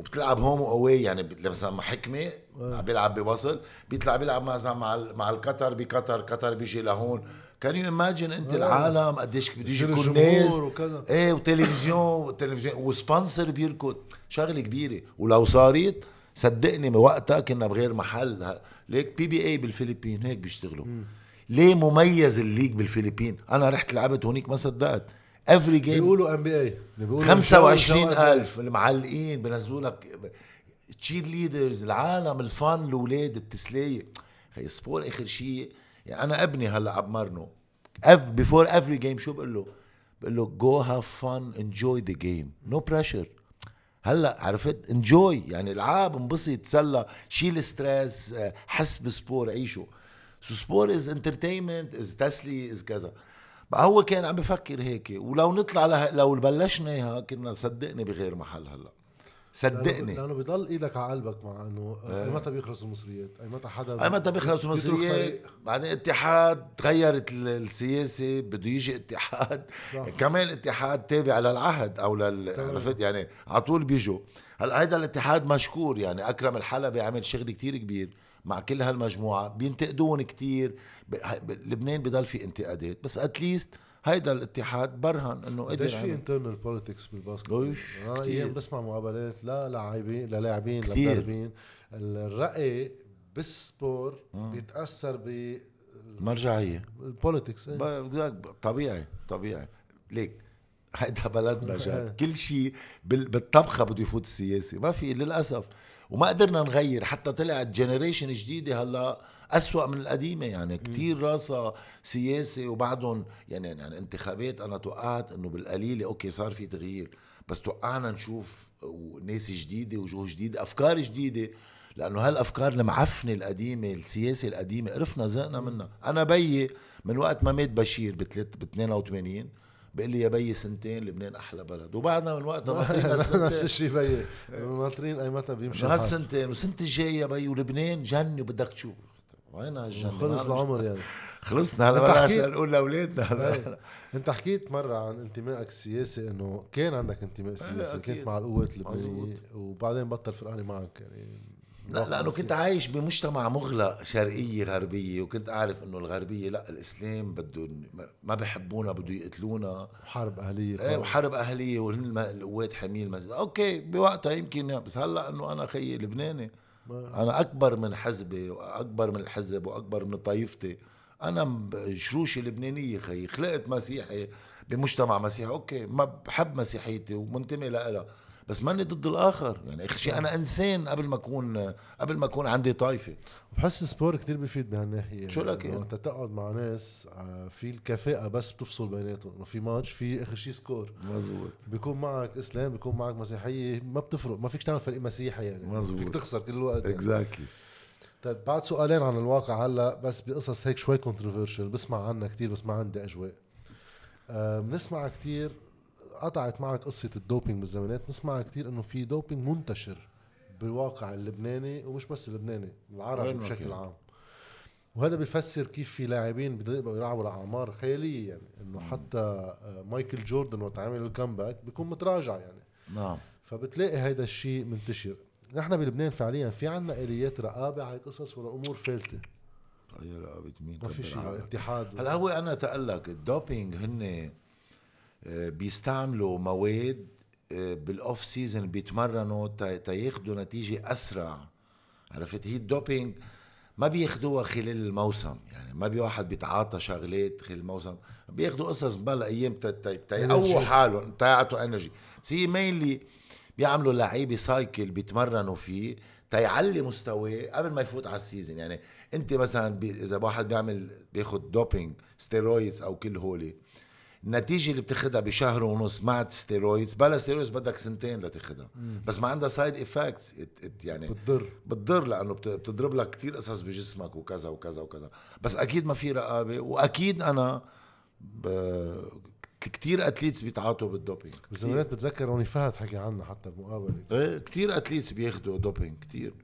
وبتلعب home و away يعني مثلا مع حكمة عم بيلعب ب WASL بيطلع بيلعب مثلا مع مع القطر بقطر قطر بيجي لهون. كان you imagine انت العالم قديش بده يجي يكون ناس وكذا. إيه وتلفزيون وتلفزيون و sponsor بيركض. شغلة كبيرة. ولو صارت صدقني بوقتها كنا بغير محل. ليك PBA بالفلبين هيك بيشتغلوا. ليه مميز ال league بالفلبين؟ أنا رحت لعبت هونيك ما صدقت. every game بيقولوا NBA 25 ألف المعلقين بنزلوا لك cheerleaders العالم ال fun الاولاد التسلية. هي sport آخر شيء. يعني أنا ابني هلأ عم مرنه اف before every game شو بقول له؟ بقول له go have fun enjoy the game no pressure هلأ عرفت؟ enjoy يعني العاب انبسط تسلى شيل stress حس ب sport عيشه. so sport is entertainment is تسلي is كذا. هو كان عم بفكر هيك. ولو نطلع له... لو بلشناها كنا صدقني بغير محل هلا. صدقني. لأنه بيضل إيدك على قلبك مع إنه أي متى بيخلصوا المصريات؟ أي متى حدا أي متى بيخلصوا المصريات. بعدين اتحاد تغيرت ال- السياسة بده يجي اتحاد. كمان الاتحاد تابع للعهد أو لل. عرفت؟ يعني على طول بيجوا. هلا هيدا الاتحاد مشكور يعني أكرم الحلبي عمل شغل كتير كبير. مع كل هالمجموعة بينتقدون كتير. ب... ب... لبنان بضل في انتقادات بس at least هيدا الاتحاد برهن إنه قدر قديش في. internal politics بال basket أنا كتير. أيام بسمع مقابلات لا لاعبين للاعبين. لمدربين الرأي بال sport بيتأثر مرجعية. بال politics إيه. ب- طبيعي طبيعي. ليك هيدا بلدنا جد. كل شيء بال- بالطبخة بده يفوت السياسي. ما في للأسف. وما قدرنا نغير حتى طلعت generation جديدة هلا أسوأ من القديمة. يعني كتير راسها سياسي وبعدهم يعني يعني انتخابات أنا توقعت إنه بالقليلة okay صار في تغيير بس توقعنا نشوف ناس جديدة وجوه جديدة أفكار جديدة لأنه هالأفكار المعفنة القديمة السياسة القديمة عرفنا زهقنا منها. أنا بيي من وقت ما مات بشير ب 82 بيقول لي يا بيي سنتين لبنان أحلى بلد. وبعدنا من وقتها ناطرين نفس الشيء بيي ناطرين أي متى بيمشي. هالسنتين والسنة الجاية يا بيي ولبنان جنة وبدك تشوف. وين هالجنة خلص العمر يعني. خلصنا هلا حكيت- نقول لأولادنا. هلا إيه. أنت حكيت مرة عن انتمائك السياسي إنه كان عندك انتماء سياسي أكيد. كنت مع القوات. اللبنانية وبعدين بطل فرقاني معك يعني. لا لأنه كنت عايش بمجتمع مغلق شرقية غربية وكنت أعرف إنه الغربية لا الإسلام بده ما بحبونا بده يقتلونا. حرب أهلية إيه وحرب أهلية وهن القوات حاميه المسجد أوكي بوقتها يمكن بس هلأ إنه أنا خيي لبناني. أنا أكبر من حزبي وأكبر من الحزب وأكبر من طائفتي أنا شروشي لبنانيه خيي. خلقت مسيحي بمجتمع مسيحي. okay ما بحب مسيحيتي ومنتمي لها بس ماني ضد الآخر. يعني اخر شيء أنا إنسان قبل ما أكون قبل ما أكون عندي طائفة. بحس ال sport كتير بيفيد بهالناحية. شو لك يعني؟ وقت تقعد مع ناس آه، في الكفاءة بس بتفصل بيناتهم. انه في ماتش في اخر شيء score. مزبوط. بيكون معك إسلام بيكون معك مسيحية ما بتفرق. ما فيك تعمل فريق مسيحي يعني. مزبوط. فيك تخسر كل الوقت يعني. exactly طيب بعد سؤالين عن الواقع هلا بس بقصص هيك شوي controversial بسمع عنها كتير بس ما عندي أجواء. آه، بنسمع كتير قطعت معك قصة ال doping بالزمانات. نسمع كتير إنه في doping منتشر بالواقع اللبناني ومش بس اللبناني العربي بشكل. عام. وهذا بيفسر كيف في لاعبين بدهم يبقوا يلعبوا لأعمار خيالية يعني إنه حتى آه، مايكل جوردن وقت عمل ال comeback بيكون متراجع يعني. نعم. فبتلاقي هيدا الشيء منتشر. نحن بلبنان فعليا في عنا آليات رقابة على القصص ولا أمور فلتة يا رقبة مين ما في شيء عقلك. اتحاد هلا هو أنا تقلك ال doping هن بيستعملوا مواد آه، بال off season بيتمرنوا تا- تياخدوا نتيجة أسرع. عرفت؟ هي ال doping ما بياخدوها خلال الموسم. يعني ما بي واحد بيتعاطى شغلات خلال الموسم بياخدوا قصص بلا أيام تيقووا. حالهم تيعطوا energy بس هي mainly بيعملوا لعيبة cycle بيتمرنوا فيه تيعلي مستواه قبل ما يفوت على ال season يعني أنت مثلا بي إذا واحد بيعمل بياخد doping steroids أو كل هولي النتيجة اللي بتاخدها بشهر ونص مع steroids بلا steroids بدك سنتين لتاخدها. بس ما عندها side effects يعني بتضر. بتضر لأنه بت- بتضرب لك كثير قصص بجسمك وكذا وكذا وكذا. بس أكيد ما في رقابة. وأكيد أنا ب... كثير athletes بيتعاطوا بال doping كتير. بالزمانات بتذكر روني فهد حكي عنها حتى بمقابلة. إيه كثير athletes بياخدوا doping كثير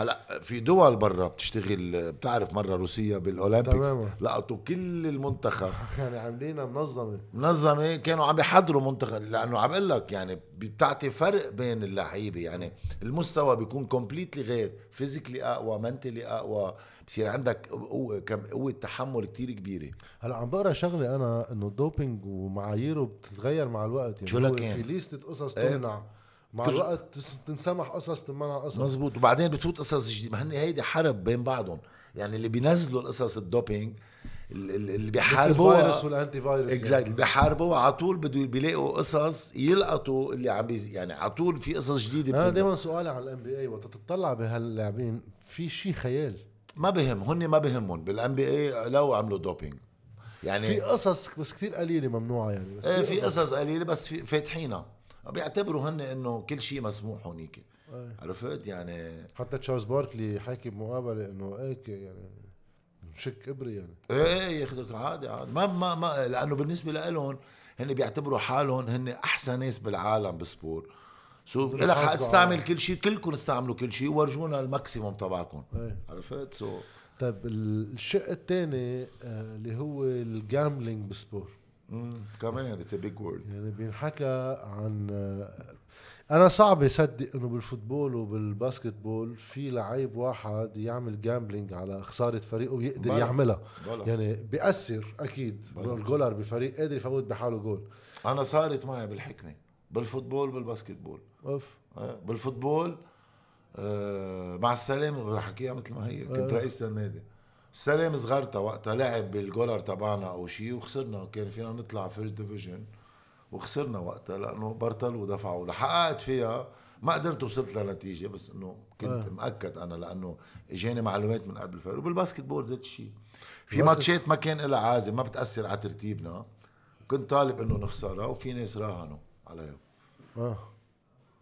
هلا في دول برا بتشتغل بتعرف مرة روسيا بال Olympics؟ تماما. لقطوا كل المنتخب. يعني عاملينها منظمة. منظمة كانوا عم بيحضروا منتخب لأنه عم بقول لك يعني بتعطي فرق بين اللعيبة. يعني المستوى بيكون completely غير physically أقوى mentally أقوى. بصير عندك قوة كم قوة تحمل كتير كبيرة. هلا عم بقرأ شغلة أنا إنه ال doping ومعاييره بتتغير مع الوقت. يعني شو لكن؟ في ليستة قصص إيه. تمنع. مع الوقت تنسمح قصص بتمنع قصص. مزبوط وبعدين بتفوت قصص جديدة. ما هن هيدي حرب بين بعضهم. يعني اللي بينزلوا القصص ال doping ال- ال- اللي الفيروس بيحاربوها وال antivirus exactly اللي بيحاربوها على طول بده بيلاقوا قصص يلقطوا اللي عم بيز يعني على طول في قصص جديدة أنا. دائما سؤالي عن ال NBA وقت تطلع بهاللاعبين في شيء خيال؟ ما بهم. هن ما بهمهم. بال NBA لو عملوا doping. يعني في قصص بس كثير قليلة ممنوعة يعني بس إيه في قصص قليلة بس في فاتحينها. بيعتبروا هن إنه كل شيء مسموح هونيك إيه. عرفت؟ يعني حتى تشارلز باركلي حاكي بمقابلة إنه هيك يعني شك إبري يعني. إيه ياخذك عادي عادي. ما ما ما لأنه بالنسبة لهم هن بيعتبروا حالهم هن أحسن ناس بالعالم بال sport so لك حق يحافظوا تستعمل كل شيء كلكم استعملوا كل شيء وورجونا ال maximum تبعكم. إيه. عرفت؟ so طيب الشق الثاني اللي هو ال gambling بال sport مم، كمان it's big word يعني بينحكى عن آه، أنا صعب أصدق إنه بال football وبال basketball في لعيب واحد يعمل gambling على خسارة فريقه ويقدر. يعملها. بلا. يعني بيأثر أكيد. ال goaler بفريق قادر يفوت بحاله جول. أنا صارت معي بالحكمة. بال football بال basketball. أوف. آه، بال football آه، مع السلام رح أحكيها مثل ما هي. كنت رئيس النادي السلام زغرتا وقتها لعب بال goaler تبعنا أو شيء وخسرنا. كان فينا نطلع first division وخسرنا وقتها لأنه برطلوا ودفعوا حققت فيها. ما قدرت وصلت لنتيجة بس إنه كنت آه. مأكد أنا لأنه إجاني معلومات من قبل الفريق. وبال basketball زيت الشيء في ماتشات ما كان لها عازة ما بتأثر على ترتيبنا. كنت طالب إنه نخسرها وفي ناس راهنوا عليها. آه.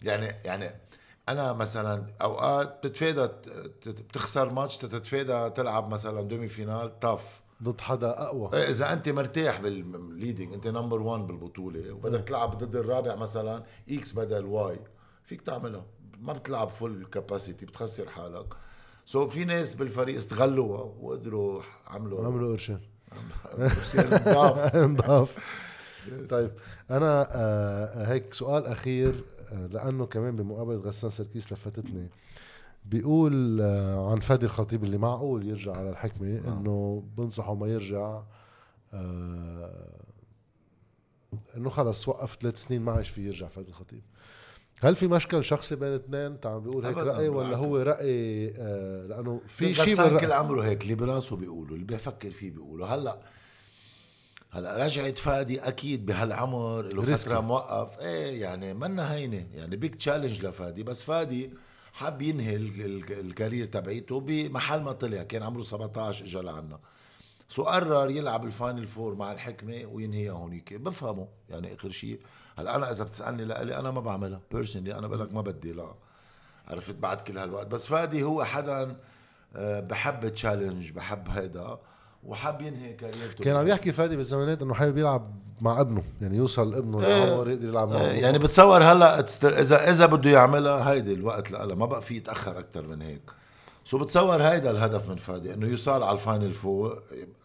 يعني يعني أنا مثلا أوقات بتتفادى بتخسر ماتش تتفادى تلعب مثلا demi-finale tough ضد حدا أقوى. إيه، إذا أنت مرتاح بال leading أنت number 1 بالبطولة وبدك تلعب ضد الرابع مثلا X بدل Y فيك تعملها ما بتلعب full capacity بتخسر حالك. so في ناس بالفريق استغلوها وقدروا عملوا عملوا قرشين. نضاف طيب أنا آه هيك سؤال أخير آه لأنه كمان بمقابلة غسان سركيس لفتتني. بيقول آه عن فادي الخطيب اللي معقول يرجع على الحكمة إنه بنصحه ما يرجع إنه خلص وقف ثلاث سنين ما عايش فيه يرجع فادي الخطيب. هل في مشكل شخصي بين اثنين؟ انت عم بيقول هيك رأي ولا. هو رأي آه لأنه في في شيء كل عمره هيك اللي براسه بيقولوا اللي بيفكر فيه بيقولوا هلأ هلا رجعت فادي أكيد بهالعمر له. فترة موقف. إيه يعني منا هينة. يعني big challenge لفادي. بس فادي حب ينهي ال- ال- ال career تبعيته بمحل ما طلع. كان عمره 17 اجى لعنا. so قرر يلعب ال final four مع الحكمة وينهيها هونيك. بفهمه. يعني آخر شيء هلا أنا إذا بتسألني لإلي أنا ما بعملها. personally أنا بقول لك ما بدي لا. عرفت بعد كل هالوقت. بس فادي هو حدا آه، بحب challenge بحب هيدا. وحب ينهي career ته. كان عم يحكي فادي بالزمانات إنه حابب يلعب مع ابنه يعني يوصل ابنه إيه. لعمر يقدر يلعب معه. آه، يعني بتصور هلا اذا إذا بده يعملها هيدي الوقت لها ما بقى في يتأخر أكثر من هيك. so بتصور هيدا الهدف من فادي إنه يوصل على ال final four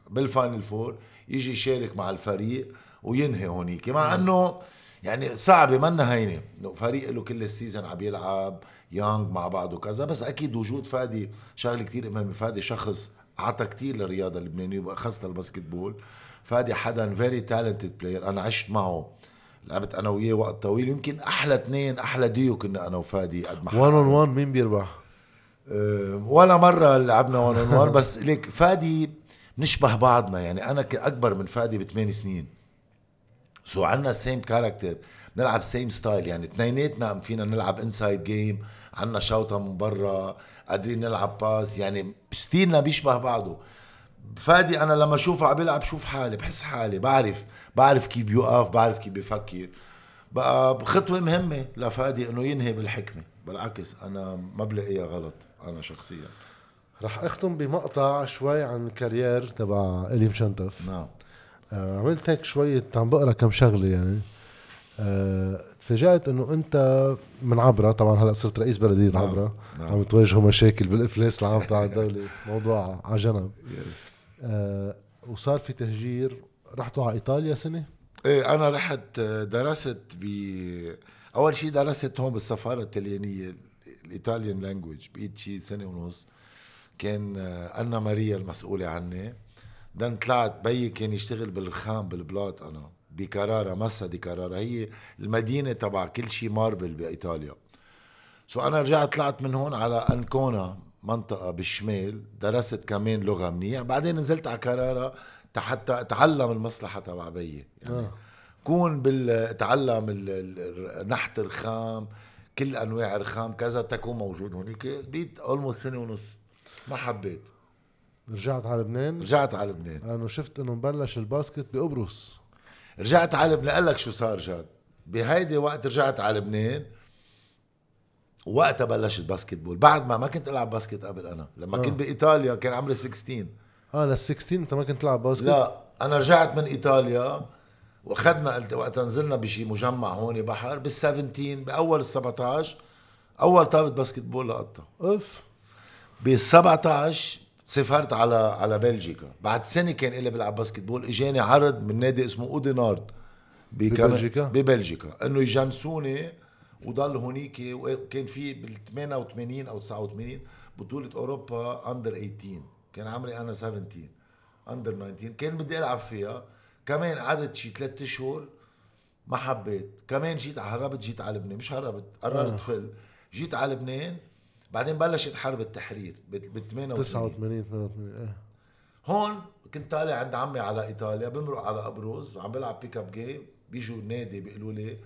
بال final four يجي يشارك مع الفريق وينهي هونيك. مع إنه يعني صعبة منا هينة. إنه فريق له كل ال season عم يلعب young مع بعض وكذا بس أكيد وجود فادي شغلة كتير مهمة فادي شخص عطى كتير للرياضة اللبنانية وخاصه ال basketball فادي حدا very talented player أنا عشت معه. لعبت أنا وياه وقت طويل. يمكن أحلى اثنين أحلى ديو كنا أنا وفادي قد ما 1 on 1 مين بيربح؟ أه، ولا مرة لعبنا one on one بس ليك فادي بنشبه بعضنا. يعني أنا اكبر من فادي بثمان سنين. so عنا same character بنلعب same style يعني اثنيناتنا فينا نلعب inside game عنا شوطة من برا قادرين نلعب pass يعني style نا بيشبه بعضه. فادي أنا لما أشوفه عم بيلعب بشوف حالي بحس حالي بعرف بعرف كيف بيوقف بعرف كيف بيفكر بقى خطوة مهمة لفادي إنه ينهي بالحكمة بالعكس أنا ما بلاقيها غلط أنا شخصيا. رح أختم بمقطع شوي عن ال career تبع إيلي مشنتف نعم. آه عملت هيك شوية عم بقرأ كم شغلة يعني. تفاجأت إنه أنت من عبرة طبعا هلأ صرت رئيس بلدية نعم، عبرة نعم. عم تواجهوا مشاكل بالإفلاس العام تاع الدولة موضوع على جنب آه، وصار في تهجير رحتوا على إيطاليا سنة؟ إيه أنا رحت درست ب أول شيء درست هون بالسفارة الطليانيه ال Italian language بقيت شيء سنة ونص. كان أنا ماريا المسؤولة عني. then طلعت بيي كان يشتغل بالرخام بالبلاط أنا. بكرارة مسا دي كرارة هي المدينة تبع كل شيء marble بإيطاليا. so أنا رجعت طلعت من هون على أنكونا منطقة بالشمال درست كمان لغة منيح بعدين نزلت على كرارة حتى اتعلم المصلحة تبع بيي يعني آه. كون بال بتعلم ال- ال- نحت رخام كل أنواع رخام كذا تكون موجود هونيك. بقيت almost سنة ونص. ما حبيت. رجعت على لبنان؟ رجعت على لبنان. أنا شفت إنه مبلش ال basket بقبرص. رجعت على لبنان. لك شو صار جاد. بهيدي وقت رجعت على لبنان وقتها بلشت basketball بعد ما ما كنت ألعب basket قبل أنا. لما آه. كنت بإيطاليا كان عمري 16 آه لل 16 أنت ما كنت تلعب basket؟ لا أنا رجعت من إيطاليا وأخذنا وقتها نزلنا بشي مجمع هون بحر بال 17 بأول ال 17 أول طابة basketball لقطها. أوف. بال 17 سافرت على على بلجيكا. بعد سنة كان لي بلعب basketball إجاني عرض من نادي اسمه أودينارد. ببلجيكا؟ ببلجيكا. إنه يجنسوني وضل هونيك وكان في بال 88 أو 89 بطولة أوروبا under 18 كان عمري أنا 17 under 19 كان بدي ألعب فيها. كمان قعدت شي ثلاث أشهر. ما حبيت. كمان جيت هربت جيت على لبنان. مش هربت قررت آه. فل. جيت على لبنان. بعدين بلشت حرب التحرير بال 88 89 88 إيه. هون كنت طالع عند عمي على إيطاليا بمرق على أبروز عم بلعب pick up game بيجوا النادي بيقولوا لي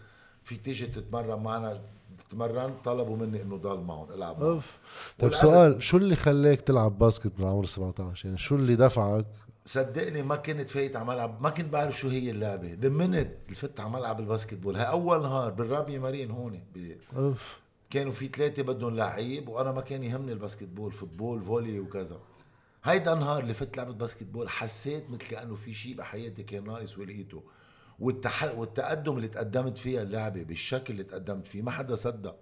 فيك تيجي تتمرن معنا. تمرنت طلبوا مني إنه ضل معهم العب معهم أوف. طيب سؤال شو اللي خلاك تلعب basket من عمر 17 يعني شو اللي دفعك؟ صدقني ما كنت فايت على ملعب ما كنت بعرف شو هي اللعبة. the minute فت على ملعب ال basketball هاي أول نهار بالرابي مارين هون ب- أوف. كانوا في ثلاثة بدهم لعيب وأنا ما كان يهمني ال basketball football volley وكذا. هيدا النهار اللي فت لعبة basketball حسيت مثل كأنه في شيء بحياتي كان ناقص ولقيته. والتح... والتقدم اللي تقدمت فيها اللعبة بالشكل اللي تقدمت فيه ما حدا صدق.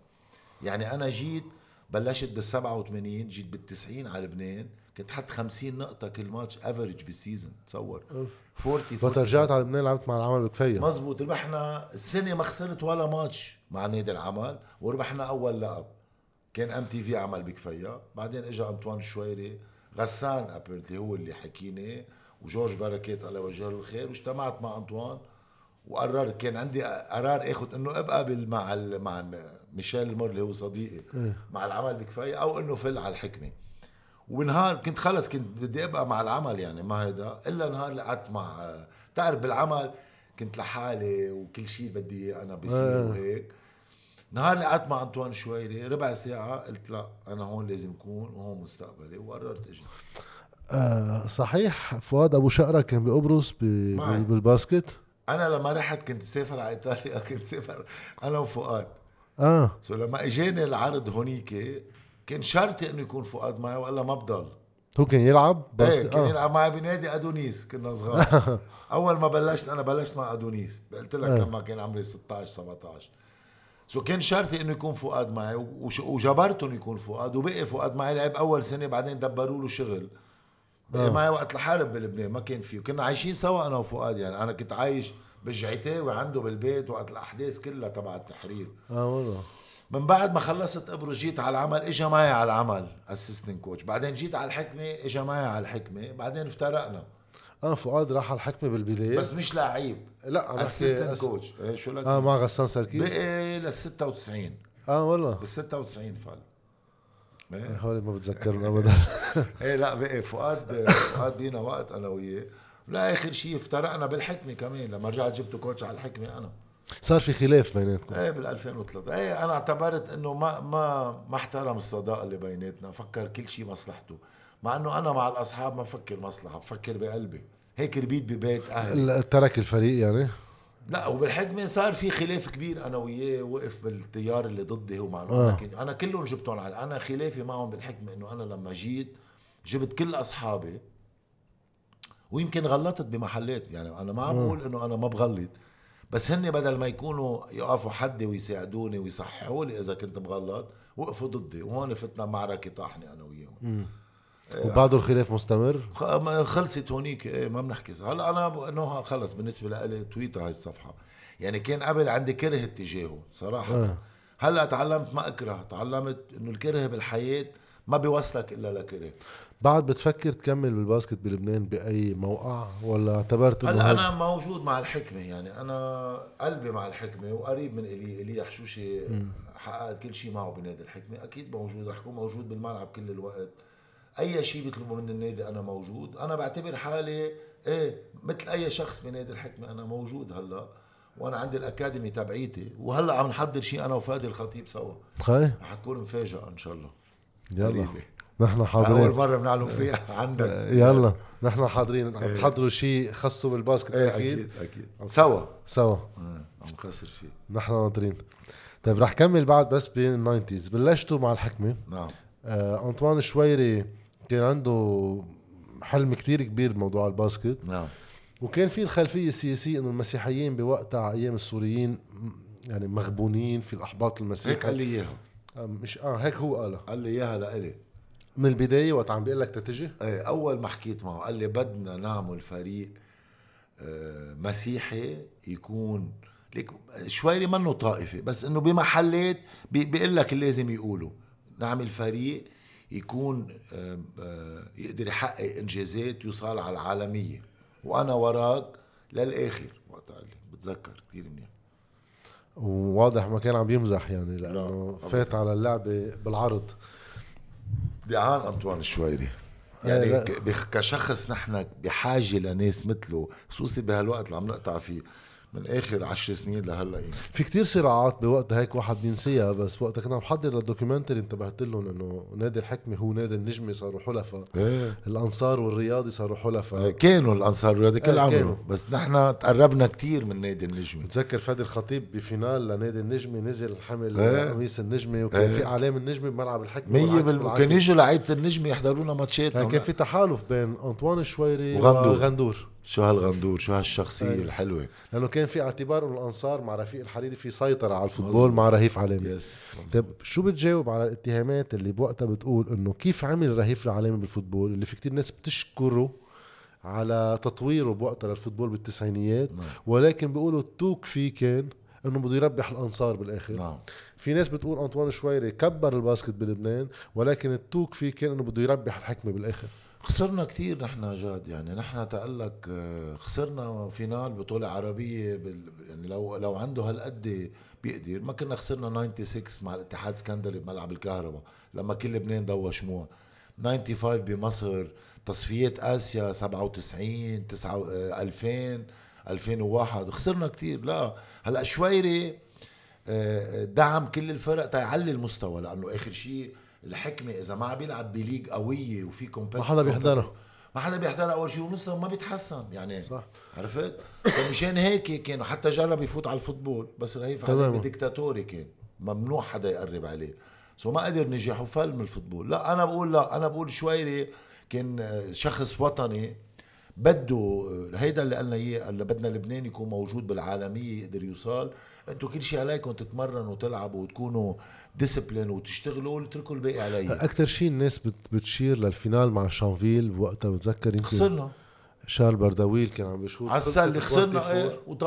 يعني أنا جيت بلشت بال 87 جيت بال 90 على لبنان كنت حط 50 نقطة كل ماتش average بال season تصور. أوف. 40 وقت 40 رجعت على لبنان لعبت مع العمل بكفيه مزبوط ربحنا السنة ما خسرت ولا ماتش. مع نادي العمل وربحنا أول لقب كان MTV عمل بكفيا بعدين اجى أنطوان شويري غسان ابرنتلي هو اللي حكيني وجورج بركات الله يوجه له الخير واجتمعت مع أنطوان وقررت كان عندي قرار اخذ إنه أبقى مع ال- مع ميشيل المور اللي هو صديقي إيه. مع العمل بكفايه أو إنه فل على الحكمه ونهار كنت خلص كنت بدي أبقى مع العمل يعني ما هيدا إلا نهار اللي قعدت مع بتعرف بالعمل كنت لحالي وكل شيء بدي أنا بصير آه. وهيك. نهار اللي قعدت مع أنطوان شويري ربع ساعة قلت لا أنا هون لازم أكون وهون مستقبلي وقررت إجي. آه صحيح. فؤاد أبو شقرة كان بقبرص. بال basket؟ أنا لما رحت كنت مسافر على إيطاليا كنت مسافر أنا وفؤاد. آه. so لما إجاني العرض هونيك كان شرطي إنه يكون فؤاد معي والا ما بضل. هو كان يلعب إيه basket؟ كان آه. يلعب معي بنادي أدونيس كنا صغار. أول ما بلشت أنا بلشت مع أدونيس. قلت لك آه. لما كان عمري 16 17 so كان شرطي إنه يكون فؤاد معي. وجبرتهم يكون فؤاد. وبقي فؤاد معي لعب أول سنة بعدين دبروا له شغل. بقي آه. معي وقت الحرب بلبنان ما كان فيه. كنا عايشين سوا أنا وفؤاد يعني. أنا كنت عايش بالجعيتاوي عنده بالبيت وقت الأحداث كلها تبع التحرير. آه والله. من بعد ما خلصت أبروز جيت على العمل اجى معي على العمل assistant coach بعدين جيت على الحكمة اجى معي على الحكمة. بعدين افترقنا. آه فؤاد راح على الحكمة بالبداية. بس مش لعيب. لا assistant coach إيه شو لك؟ آه مع غسان سركيس بقي لل 96 آه والله. بال 96 فعلا. إيه. هولي ما بتذكرهم ابدا. إيه لا بقي فؤاد فؤاد بينا وقت أنا وياه. لا آخر شيء افترقنا بالحكمة كمان لما رجعت جبت كوتش على الحكمة أنا. صار في خلاف بيناتكم. إيه بال 2003 إيه أنا اعتبرت إنه ما ما ما احترم الصداقة اللي بيناتنا فكر كل شيء مصلحته. مع إنه أنا مع الأصحاب ما بفكر مصلحة بفكر بقلبي. هيك ربيت ببيت أهلي. ترك الفريق يعني؟ لا وبالحكمه صار في خلاف كبير أنا وياه وقف بالتيار اللي ضدي ومع انه آه. أنا كن- أنا كلهم جبتهم على أنا خلافي معهم بالحكمه إنه أنا لما جيت جبت كل أصحابي ويمكن غلطت بمحلات. يعني أنا ما عم بقول إنه أنا ما بغلط. بس هن بدل ما يكونوا يقفوا حدي ويساعدوني ويصححوا لي إذا كنت مغلط وقفوا ضدي. وهون فتنا معركة طاحنة أنا وياهم. وبعده الخلاف مستمر؟ خلصت هونيك إيه ما بنحكي. هلا أنا إنه خلص بالنسبة لي تويت هاي الصفحة. يعني كان قبل عندي كره اتجاهه صراحة. آه. هلأ تعلمت ما أكره تعلمت إنه الكره بالحياة ما بيوصلك إلا لكره. بعد بتفكر تكمل بالباسكت بلبنان بأي موقع ولا اعتبرت إنه هلأ أنا موجود مع الحكمة يعني أنا قلبي مع الحكمة وقريب من إلي إلي حشوشي حققت كل شيء معه بنادي الحكمة. أكيد موجود رح اكون موجود بالملعب كل الوقت. أي شيء بيطلبوا من النادي أنا موجود. أنا بعتبر حالي إيه مثل أي شخص بنادي الحكمة أنا موجود هلأ وأنا عندي الأكاديمي تبعيتي وهلأ عم نحضر شيء أنا وفادي الخطيب سوا. رح تكون مفاجأة إن شاء الله. يلا. قريبة. نحن أول حاضرين. مرة بنعلم فيها عندك. يلا. نحن حاضرين. عم تحضروا شيء خاصه بالباسكت إيه أكيد؟ أكيد أكيد. سوا. سوا. آه، عم نخسر شيء. نحن ناطرين طيب رح كمل بعد بس بالناينتيز بلشتوا مع الحكمة. نعم. آه أنطوان الشويري كان عنده حلم كتير كبير بموضوع ال basket. نعم. وكان في الخلفية السياسية إنه المسيحيين بوقتها أيام السوريين يعني مغبونين في الإحباط المسيحي. هيك قال لي إياها. آه مش آه هيك هو قالها. قال لي إياها لإلي. من البداية وقت عم بيقول لك تتجي إيه أول ما حكيت معه قال لي بدنا نعمل فريق آه، مسيحي يكون ليك شويري منه طائفي بس إنه بمحلات بي- بيقول لك اللي لازم يقوله. نعمل فريق يكون آه، يقدر يحقق إنجازات يوصل على العالمية. وأنا وراك للآخر. وقت قال لي بتذكر كثير منيح. وواضح ما كان عم يمزح يعني لأنه لا، فات على اللعبة بالعرض. دعان أنطوان الشويري. يعني لا. بخ- كشخص نحن بحاجة لناس مثله خصوصي بهالوقت اللي عم نقطع فيه. من آخر عشر سنين لهلأ يعني في كتير صراعات بوقتها هيك واحد بينسيها بس وقتها كنا عم بحضر لل documentary انتبهت لهم إنه نادي الحكمة هو نادي النجمة صاروا حلفاء إيه الأنصار والرياضي صاروا حلفاء كانوا الأنصار الرياضي كل كانوا. عمره بس نحن تقربنا كتير من نادي النجمة بتذكر فادي الخطيب ب finale لنادي النجمة نزل حمل إيه. قميص النجمة وكان إيه. في أعلام النجمة بملعب الحكمة مية والعكس بال... بالعكس. كان يجوا لعيبة النجمة يحضرونا ماتشات يعني كان في تحالف بين أنطوان الشويري وغندور. وغندور شو هالغندور؟ شو هالشخصية إيه. الحلوة؟ لأنه كان في اعتبار إنه الأنصار مع رفيق الحريري في سيطرة على ال football مع رهيف علامة yes طيب شو بتجاوب على الاتهامات اللي بوقتها بتقول إنه كيف عمل رهيف علامة بال football اللي في كتير ناس بتشكره على تطويره بوقتها لل football بالتسعينيات نعم. ولكن بيقولوا ال talk فيه كان إنه بده يربح الأنصار بالآخر. نعم. في ناس بتقول انطوان شويري كبر ال basket بلبنان ولكن ال talk فيه كان إنه بده يربح الحكمة بالآخر. خسرنا كتير نحن جاد يعني نحن تقلك آه، خسرنا finale بطولة عربية بال... يعني لو لو عنده هالقد بيقدر. ما كنا خسرنا 96 مع الاتحاد اسكندري بملعب الكهرباء لما كل لبنان ضوى شموع. 95 بمصر تصفيات آسيا 97 9 آه، 2000 2001 خسرنا كتير. لا هلأ شويري آه، دعم كل الفرق تيعلي المستوى لأنه آخر شيء الحكمة إذا ما عم بيلعب بليج قوية وفي ما حدا بيحضرها. ما حدا بيحضرها أول شيء ومستوى ما بيتحسن يعني صح. عرفت؟ فمشان هيك كانوا حتى جرب يفوت على ال football بس رهيف. عليه ديكتاتوري كان ممنوع حدا يقرب عليه so ما قدر نجح وفل من ال football لا أنا بقول لا أنا بقول شويري كان شخص وطني بده هيدا اللي قالنا إياه اللي بدنا لبنان يكون موجود بالعالمية يقدر يوصل أنتوا كل شيء عليكم تتمرنوا وتلعبوا وتكونوا discipline وتشتغلوا اتركوا الباقي علي. أكثر شيء الناس بت- بتشير لل finale مع شانفيل بوقتها بتذكر يمكن خسرنا. شارل برداويل كان عم بيشوط على خلصت السله خسرنا 24.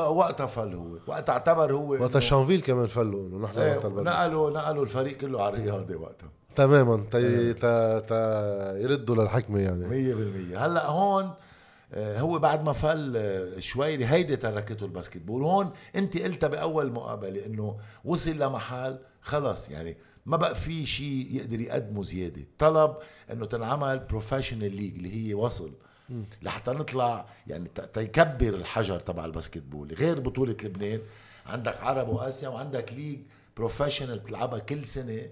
إيه وقتها فل هو. وقتها اعتبر هو وقتها شانفيل كمان فلوا إنه نحن إيه وقتها. نقلوا نقلوا الفريق كله على الرياضه وقتها. تماما تي تا تا يردوا للحكمة يعني. مية بالمية. هلأ هون هو بعد ما فل آه، شويري هيدي تركته الباسكتبول هون انت قلتها بأول مقابلة إنه وصل لمحل خلص يعني ما بقى في شيء يقدر يقدمه زيادة. طلب إنه تنعمل professional league اللي هي وصل لحتى نطلع يعني تيكبر الحجر تبع الباسكتبول غير بطولة لبنان عندك عرب وآسيا وعندك league professional بتلعبها كل سنة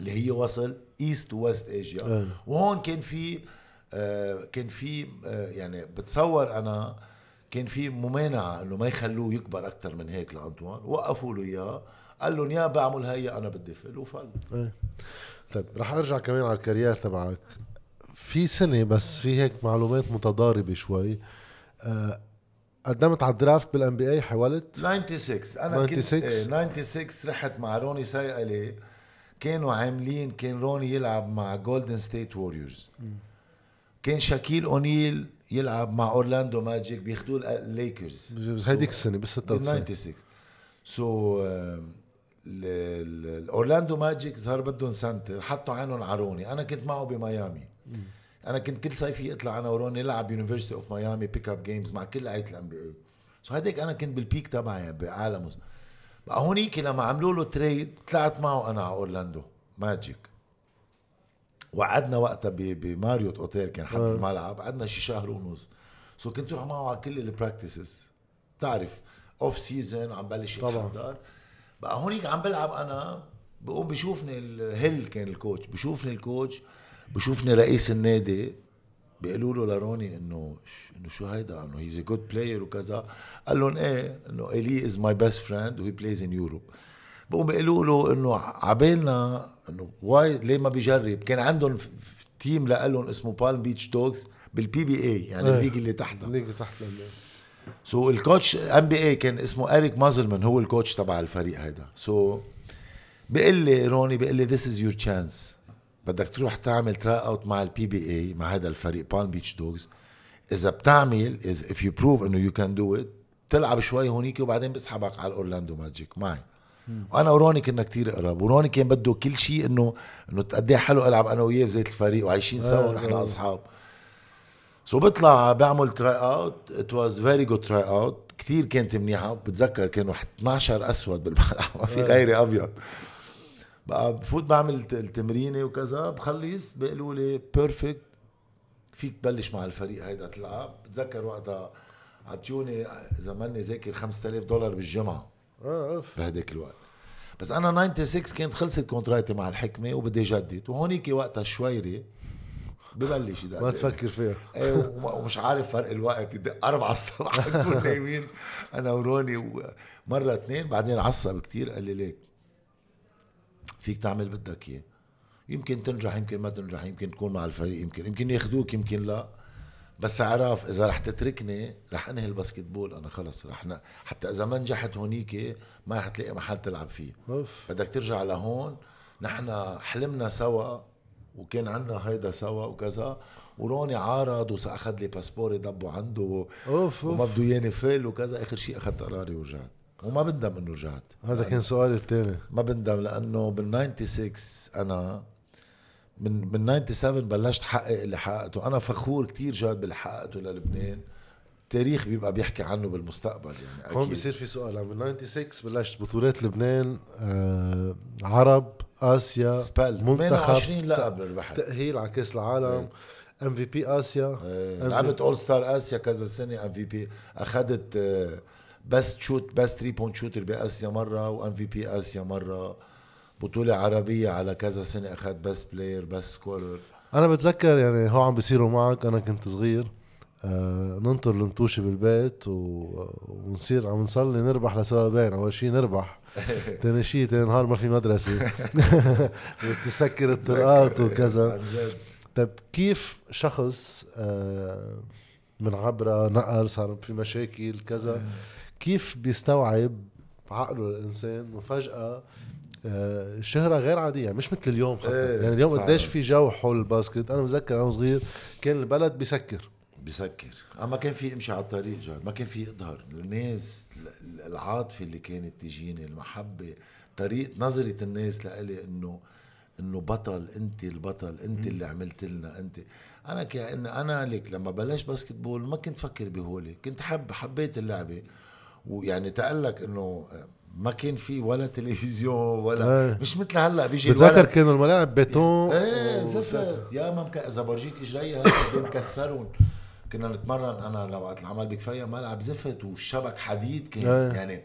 اللي هي وصل East و West Asia. وهون كان في آه كان في آه يعني بتصور أنا كان في ممانعة إنه ما يخلوه يكبر أكثر من هيك لأنطوان. وقفوا له إياه. قال لهم يا بعمل هي أنا بدي فل وفل. إيه. طيب رح أرجع كمان على ال career تبعك. في سنة بس في هيك معلومات متضاربة شوي. آه قدمت على ال draft بال NBA حاولت 96 أنا 96. كنت إيه 96 رحت مع روني سايقلي. كانوا عاملين كان روني يلعب مع Golden State Warriors كان شاكيل أونيل يلعب مع Orlando Magic بياخذوه الليكرز هيديك السنة بال 96 96 so ال Orlando Magic صار بدهم center حطوا عينهم على روني. أنا كنت معه بميامي. أنا كنت كل صيفي اطلع أنا وروني نلعب University of Miami pick-up games مع كل لعيبة ال NBA so هيديك أنا كنت بال peak تبعي بعالمه بقى هونيك لما عملوا له trade طلعت معه أنا على Orlando Magic. وقعدنا وقتها ب Marriott أوتيل كان حد الملعب قعدنا شي شهر ونص. so كنت روح معه على كل ال practices بتعرف off season عم بلش طبعاً. يتحضر بقى هونيك عم بلعب أنا بقوم بشوفني الهيل كان ال coach بشوفني ال coach بشوفني رئيس النادي. بيقولوا له لروني إنه إنه شو هيدا؟ إنه he's good player وكذا. قال لهم إيه إنه he is my best friend و he plays in Europe بقوم بيقولوا له إنه عبالنا إنه why ليه ما بيجرب؟ كان عندهم team لهم اسمه بالم بيتش دوجز بالبي بي اي يعني إيه. ال league اللي تحتها. league تحت ال N so ال coach NBA كان اسمه Eric Musselman هو ال coach تبع الفريق هيدا. so بيقول لي روني بيقول لي this is your chance بدك تروح تعمل try out مع ال CBA مع هذا الفريق Palm Beach دوجز إذا بتعمل as if you prove إنه you can do it تلعب شوي هونيك وبعدين بسحبك على ال Orlando Magic معي وأنا وروني كنا كتير قراب. وروني كان بده كل شيء إنه إنه قد إيه حلو ألعب أنا وياه بزيت الفريق وعايشين سوا آه، ونحن آه. أصحاب. so بطلع بعمل try out it was very good try out كثير كانت منيحة. بتذكر كانوا 12 أسود بالملعب. ما في غيري أبيض. بقى بفوت بعمل الت- التمرينة وكذا. بخلص بيقولوا لي perfect فيك تبلش مع الفريق هيدا تلعب. بتذكر وقتها عطيوني اذا ماني ذاكر 5000 دولار بالجمعة. بهداك الوقت. بس أنا 96 كانت خلصت contract ي مع الحكمة وبدي جدد. وهونيك وقتها شويري ببلش. ما تفكر فيها. إيه وم- ومش عارف فرق الوقت. يدق 4 الصبح. نكون نايمين أنا وروني. ومرة اثنين بعدين عصب كتير. قال لي ليك فيك تعمل بدك إياه. يمكن تنجح يمكن ما تنجح. يمكن تكون مع الفريق يمكن يمكن ياخذوك يمكن لا. بس عرف إذا رح تتركني رح أنهي الباسكتبول. أنا خلص رح ن... حتى إذا ما نجحت هونيك ما رح تلاقي محل تلعب فيه. أوف. بدك ترجع لهون. نحن حلمنا سوا وكان عنا هيدا سوا وكذا وروني عارض واخذ لي باسبوري ضبه عنده أوف وما بده اياني فل وكذا. آخر شيء أخذت قراري ورجعت. وما بندم إنه رجعت. هذا كان سؤالي الثاني. ما بندم لأنه بال 96 أنا من من 97 بلشت حقق اللي حققته. أنا فخور كتير جاد باللي حققته للبنان. التاريخ بيبقى بيحكي عنه بالمستقبل يعني هون أكيد. بصير في سؤال. عم بال 96 بلشت بطولات لبنان آه عرب آسيا سبال. منتخب 28 لقب ربحت تأهيل على كأس العالم MVP آسيا. إيه، لعبت all star آسيا كذا سنة MVP. أخذت best shoot best 3 point shooter بآسيا مرة و MVP آسيا مرة. بطولة عربية على كذا سنة أخذت best player best scorer أنا بتذكر يعني هو عم بيصيروا معك أنا كنت صغير. آه ننطر المتوشة بالبيت و... ونصير عم نصلي نربح لسببين. أول شيء نربح ثاني شيء ثاني نهار ما في مدرسة. تسكر الطرقات وكذا. طيب كيف شخص آه من عبرة نقل صار في مشاكل كذا كيف بيستوعب عقله الإنسان وفجأة آه، شهرة غير عادية مش مثل اليوم حتى. إيه، يعني اليوم. قديش في جو حول ال basket أنا بتذكر أنا صغير كان البلد بيسكر بسكر. أما كان في امشي على الطريق جاد ما كان في اظهر الناس ال- العاطفة اللي كانت تجيني المحبة طريقة نظرة الناس لإلي إنه إنه بطل أنت البطل أنت اللي عملت لنا أنت. أنا كأن أنا لك لما بلشت basketball ما كنت فكر بهولي. كنت حب حبيت اللعبة. ويعني تقلك إنه ما كان في ولا تلفزيون ولا إيه. مش مثل هلأ بيجي بتذكر كانوا الملاعب؟ بيتون إيه و- زفت. يا ما مك... إذا برجيك اجريها قد مكسرهم كنا نتمرن أنا لو وقت العمل بكفاية ملعب زفت والشبك حديد. كان إيه. يعني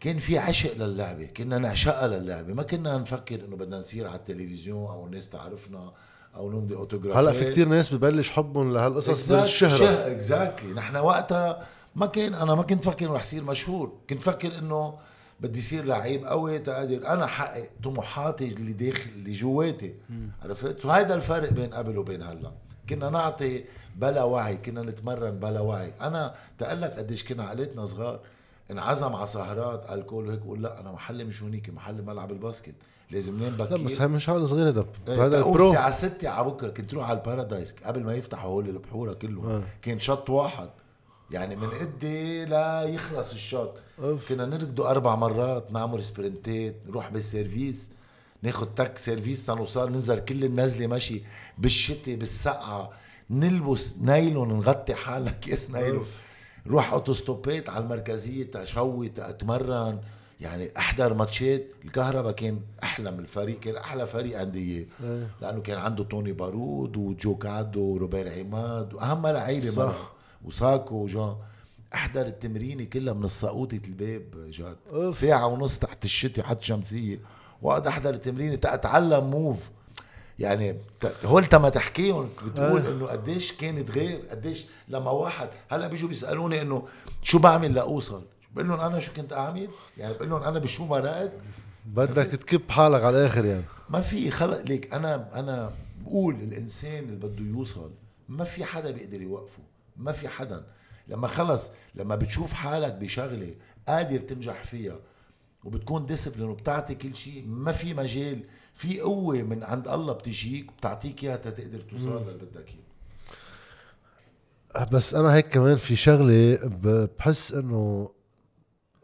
كان في عشق للعبة. كنا نعشقها للعبة. ما كنا نفكر إنه بدنا نصير على التلفزيون أو الناس تعرفنا أو نمضي اوتوغراف هلأ في كتير ناس ببلش حبهم لهالقصص بالشهرة. exactly نحن وقتها ما كان أنا ما كنت فكر رح اصير مشهور. كنت فكر إنه بدي يصير لعيب قوي تقدر أنا حقق طموحاتي اللي داخل اللي جواتي. عرفت؟ وهذا الفرق بين قبل وبين هلأ. كنا نعطي بلا وعي كنا نتمرن بلا وعي. أنا تقلك قديش كنا عقلتنا صغار انعزم على سهرات ال cool وهيك بقول لا أنا محلي مش هونيك محلي ملعب ال basket. لازم نام بكير. لا بس هي مش عقل صغير هذا هذا هذا ال pro. الساعة 6 على بكرة كنت روح على البارادايس قبل ما يفتحوا هول البحورة كله آه. كان شط واحد. يعني من قدي لا يخلص الشط أوف. كنا نركضوا أربع مرات نعمل سبرنتات نروح بالسيرفيس ناخد تك سيرفيس تنوصل ننزل كل النزله ماشي بالشتاء بالسقعة نلبس نايلون نغطي حالنا كيس نايلون. روح أوتوستوبات على المركزية تشوي اتمرن يعني أحضر ماتشات. الكهرباء كان أحلى من الفريق كان أحلى فريق عندي. إيه. لأنه كان عنده توني بارود وجو كادو وروبير عماد وأهم لعيبة صح. وساكو وجان أحضر التمرينة كلها من الساقوطة الباب جاد. ساعة ونص تحت الشتي حتى شمسية. واقعد أحضر التمرينة تتعلم موف يعني هول ما تحكيهم بتقول آه. إنه قديش كانت غير قديش لما واحد هلأ بيجوا بيسألوني إنه شو بعمل لأوصل؟ بقول لهم أنا شو كنت أعمل؟ يعني بقول لهم أنا بشو مرقت؟ بدك تكب حالك على الآخر يعني. ما في خلق ليك أنا أنا بقول الإنسان اللي بده يوصل ما في حدا بيقدر يوقفه. ما في حدا. لما خلص لما بتشوف حالك بشغلة قادر تنجح فيها وبتكون ديسبلين وبتعطي كل شيء ما في مجال في قوة من عند الله بتجيك بتعطيك إياها تقدر توصل للي بدك إياه. بس أنا هيك كمان في شغلة بحس إنه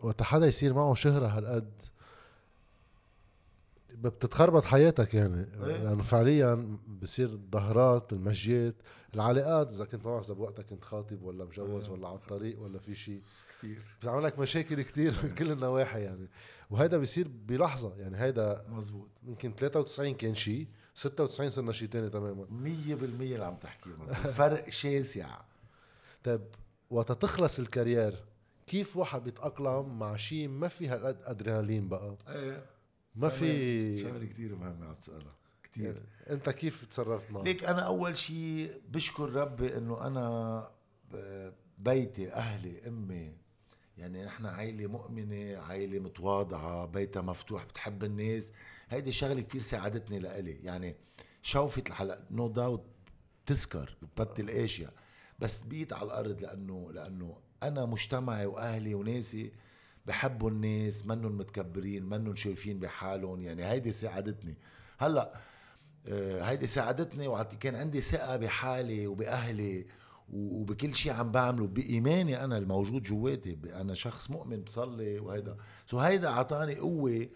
وقت حدا يصير معه شهرة هالقد بتتخربط حياتك يعني. إيه. لأنه فعليا بصير الظهرات المشيات العلاقات إذا كنت ما بعرف إذا بوقتك كنت خاطب ولا مجوز ولا على الطريق ولا في شيء. كثير بتعمل لك مشاكل كتير من كل النواحي يعني. وهيدا بيصير بلحظة يعني هيدا مزبوط يمكن 93 كان شيء 96 صرنا شيء تاني تماما. مية بالمية اللي عم تحكيه فرق شاسع. طيب وقت تخلص الكارير كيف واحد بيتأقلم مع شيء ما في هالقد أدرينالين بقى؟ إيه. ما في شغلة كثير مهمة عم تسألها. كثير يعني انت كيف تصرفت معه؟ ليك أنا أول شيء بشكر ربي إنه أنا بيتي أهلي أمي يعني نحن عائلة مؤمنة عائلة متواضعة بيتها مفتوح بتحب الناس. هيدي شغلة كتير ساعدتني لإلي. يعني شوفة الحلقة نو داوت تذكر ببت الاشياء بس بيت على الأرض لأنه لأنه أنا مجتمعي وأهلي وناسي بحبوا الناس منهم متكبرين منهم شايفين بحالهم. يعني هيدي ساعدتني. هلأ آه، هيدي ساعدتني وعطي كان عندي ثقة بحالي وبأهلي و- وبكل شيء عم بعمله بإيماني أنا الموجود جواتي أنا شخص مؤمن بصلي وهيدا. سو هيدا عطاني قوة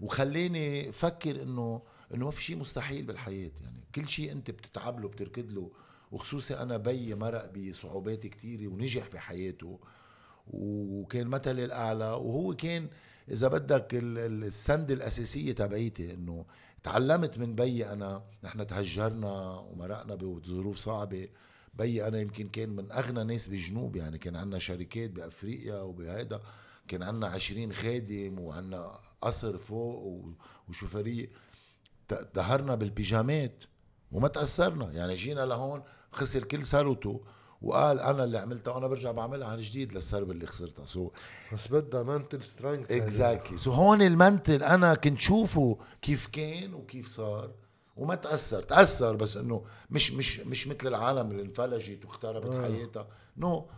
وخلاني فكر إنه إنه ما في شيء مستحيل بالحياة. يعني كل شيء أنت بتتعب له بتركض له وخصوصي أنا بيي مرق بصعوبات كتيرة ونجح بحياته. وكان مثلي الأعلى وهو كان إذا بدك ال- ال- السند الأساسية تبعيتي إنه تعلمت من بيي أنا نحن تهجرنا ومرقنا بظروف صعبة. بيي أنا يمكن كان من أغنى ناس بالجنوب يعني كان عندنا شركات بأفريقيا وبهيدا. كان عندنا عشرين خادم وعندنا قصر فوق وشوفريه دهرنا بالبيجامات وما تأثرنا. يعني جينا لهون خسر كل ثروته وقال أنا اللي عملتها وأنا برجع بعملها عن جديد للثروة اللي خسرتها. so بس بدها mental strength exactly so هون ال mental أنا كنت شوفه كيف كان وكيف صار وما تأثر. تأثر بس إنه مش مش مش مثل العالم اللي انفلجت واختربت آه. حياتها. no no.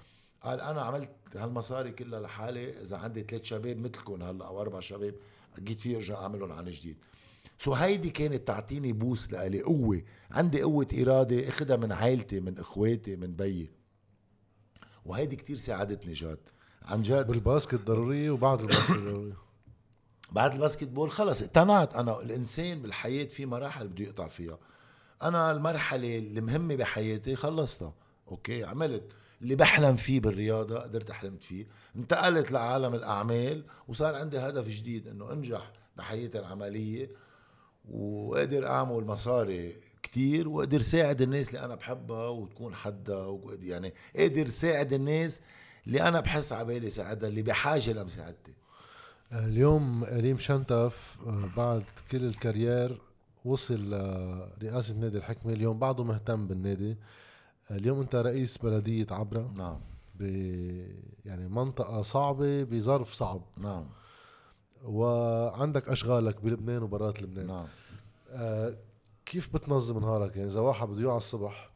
قال أنا عملت هالمصاري كلها لحالي. إذا عندي ثلاث شباب مثلكم هلا أو أربع شباب جيت فيه ارجع أعملهم عن جديد. so هيدي كانت تعطيني push لإلي قوة. عندي قوة إرادة أخدها من عائلتي من إخواتي من بيي. وهيدي كتير ساعدتني جاد. عن جد. بال basket ضرورية وبعد ال basket ضرورية بعد ال basketball خلص. اقتنعت أنا. الإنسان بالحياة في مراحل بده يقطع فيها. أنا المرحلة المهمة بحياتي خلصتها. okay عملت اللي بحلم فيه بالرياضة قدرت حلمت فيه. انتقلت لعالم الأعمال وصار عندي هدف جديد إنه أنجح بحياتي العملية. وقدر أعمل مصاري كتير وقدر ساعد الناس اللي أنا بحبها وتكون وقدر- يعني قدر ساعد الناس اللي أنا بحس عبالي ساعدها اللي بحاجة لمساعدتي. اليوم ريم شنتف آه، بعد كل الكارير وصل لرئاسة نادي الحكمة اليوم بعده مهتم بالنادي. اليوم أنت رئيس بلدية عبرة نعم. ب يعني منطقة صعبة بظرف صعب. نعم. وعندك أشغالك بلبنان وبرات لبنان. نعم. آه كيف بتنظم نهارك؟ يعني إذا واحد بده يوعى الصبح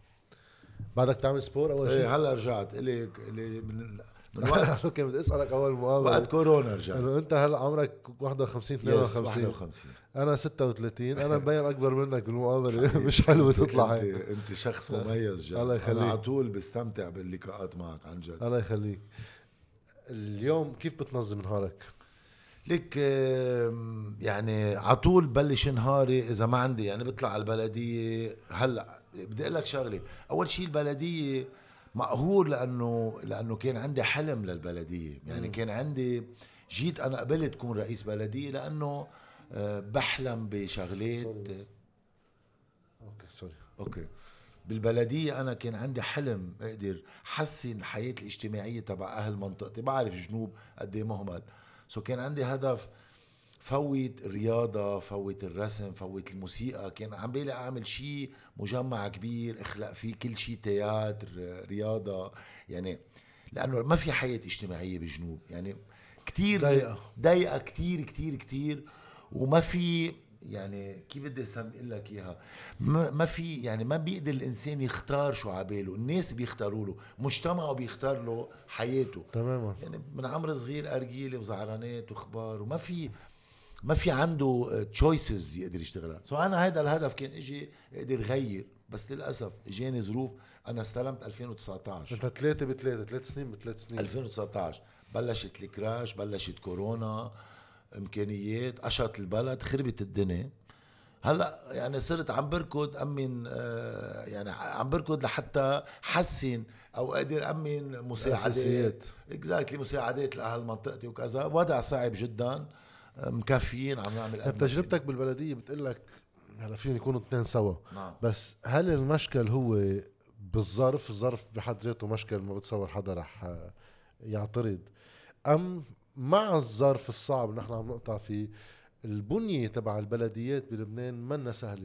بعدك تعمل sport أول شيء؟ إيه هلا رجعت. إلي إلي من من وقت okay بدي أسألك أول مقابلة. وقت كورونا رجعت. إنه أنت هلا عمرك 51 yes 52 51 أنا 36 أنا مبين أكبر منك بالمقابلة. مش حلوة تطلع انت هيك. أنت شخص مميز جد. الله يخليك. أنا على طول بستمتع باللقاءات معك عن جد. الله يخليك. اليوم كيف بتنظم نهارك؟ لك يعني على طول بلش نهاري إذا ما عندي يعني بطلع على البلدية. هلأ بدي أقول لك شغلة أول شيء البلدية مقهور لأنه لأنه كان عندي حلم للبلدية. يعني كان عندي جيت أنا قبلت كون رئيس بلدية لأنه آه، بحلم بشغلات. okay sorry okay. بالبلدية أنا كان عندي حلم أقدر حسن الحياة الاجتماعية تبع أهل منطقتي. بعرف جنوب قد إيه مهمل. so كان عندي هدف فوت الرياضة فوت الرسم فوت الموسيقى. كان عم بالي أعمل شيء مجمع كبير أخلق فيه كل شيء théâtre رياضة. يعني لأنه ما في حياة اجتماعية بجنوب. يعني كتير ضيقة. ضيقة كتير كتير كتير. وما في يعني كيف بدي اسم أقول لك إياها؟ ما في يعني ما بيقدر الإنسان يختار شو عباله. الناس بيختاروا له مجتمعه بيختار له حياته. تماما. يعني من عمر صغير أرجيلة وزعرانات واخبار وما في ما في عنده choices يقدر يشتغلها. so أنا هذا الهدف كان إجي أقدر غير بس للأسف إجاني ظروف. أنا استلمت 2019 أنت ثلاثة بثلاثة ثلاث سنين بثلاث سنين. 2019 بلشت ال crash بلشت كورونا. إمكانيات قشط البلد خربت الدنيا. هلأ يعني صرت عم بركض أمن آه، يعني عم بركض لحتى حسن أو أقدر أمن مساعدات. اكزاكتلي مساعدات لأهل منطقتي وكذا. وضع صعب جدا آه، مكفيين عم نعمل طيب تجربتك بالبلدية بتقول لك هلأ فيهم يكونوا اثنين سوا. نعم. بس هل المشكل هو بالظرف؟ الظرف بحد ذاته مشكل ما بتصور حدا رح آه، يعترض. أم مع الظرف الصعب اللي نحن عم نقطع فيه البنية تبع البلديات بلبنان منا سوا.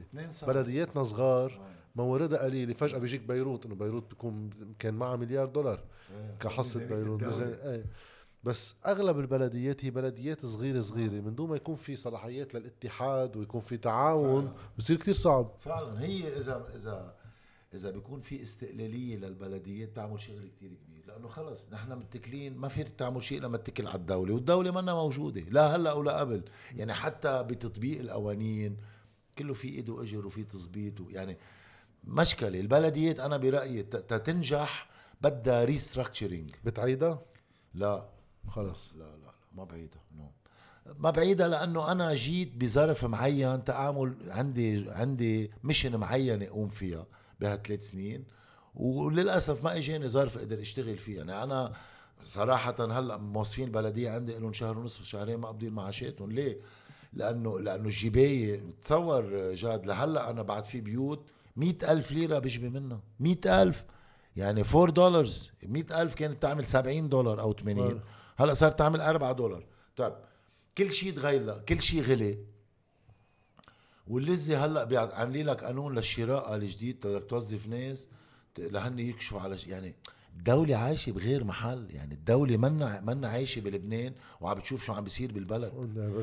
بلدياتنا صغار مواردها قليلة. فجأة بيجيك بيروت إنه بيروت بيكون كان معها مليار دولار. كحصة ميزانية بيروت إيه. بس أغلب البلديات هي بلديات صغيرة صغيرة. من دون ما يكون في صلاحيات للاتحاد ويكون في تعاون بصير كتير صعب. فعلا. هي اذا اذا إذا بيكون في استقلالية للبلديات تعمل شغل كتير كبير. لأنه خلص نحن متكلين ما في تعمل شيء لما تتكل على الدولة والدولة منا موجودة لا هلأ ولا قبل. يعني حتى بتطبيق القوانين كله في إيده واجر وفي تظبيط يعني مشكلة. البلديات أنا برأيي ت- تتنجح بدها restructuring بتعيدها؟ لا. خلص. لا لا لا ما بعيدة no ما بعيدة لأنه أنا جيت بظرف معين تعامل عندي عندي mission معينة أقوم فيها بهالثلاث سنين. وللأسف ما إجاني ظرف أقدر أشتغل فيه يعني أنا صراحة هلأ موظفين البلدية عندي لهم شهر ونصف شهرين ما قابضين معاشاتهم. ليه؟ لأنه لأنه الجباية تصور جاد لهلأ أنا بعد في بيوت مئة ألف ليرة بيجبي منها. مئة ألف. يعني 4 دولار مئة ألف كانت تعمل 70 دولار أو 80 هلأ صارت تعمل 4 دولار. طيب كل شيء تغير كل شيء غلي. واللزة هلأ عاملين لك قانون للشراء الجديد بدك توظف ناس. لهن يكشفوا على يعني الدولة عايشة بغير محل يعني الدولة منا منا عايشة بلبنان وعم بتشوف شو عم بيصير بالبلد.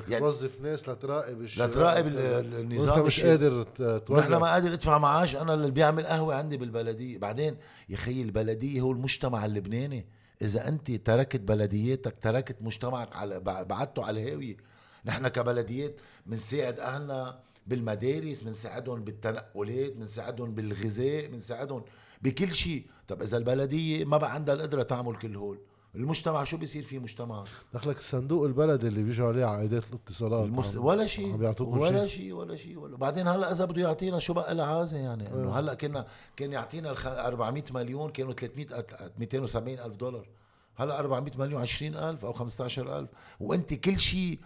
يعني- توظف ناس لتراقب لتراقب النظام وأنت مش. قادر ت- نحن توزع ما قادر ادفع معاش أنا اللي بيعمل قهوة عندي بالبلدية. بعدين يا خيي البلدية هو المجتمع اللبناني. إذا أنت تركت بلدياتك تركت مجتمعك على بع- بعدته على الهاويه نحن كبلديات بنساعد أهلنا بالمدارس بنساعدهم بالتنقلات بنساعدهم بالغذاء بنساعدهم بكل شيء. طب إذا البلدية ما بقى عندها القدرة تعمل كل هول. المجتمع شو بيصير فيه مجتمع؟ دخلك الصندوق البلدي اللي بيجوا عليه عائدات الاتصالات. المس... ولا شيء. ولا شيء. ولا شيء ولا بعدين هلأ إذا بده يعطينا شو بقى العازه يعني؟ إنه هلأ كنا كان يعطينا الخ... 400 مليون كانوا 300 أت- 270 ألف دولار. هلأ 400 مليون 20 ألف أو 15 ألف. وأنت كل شيء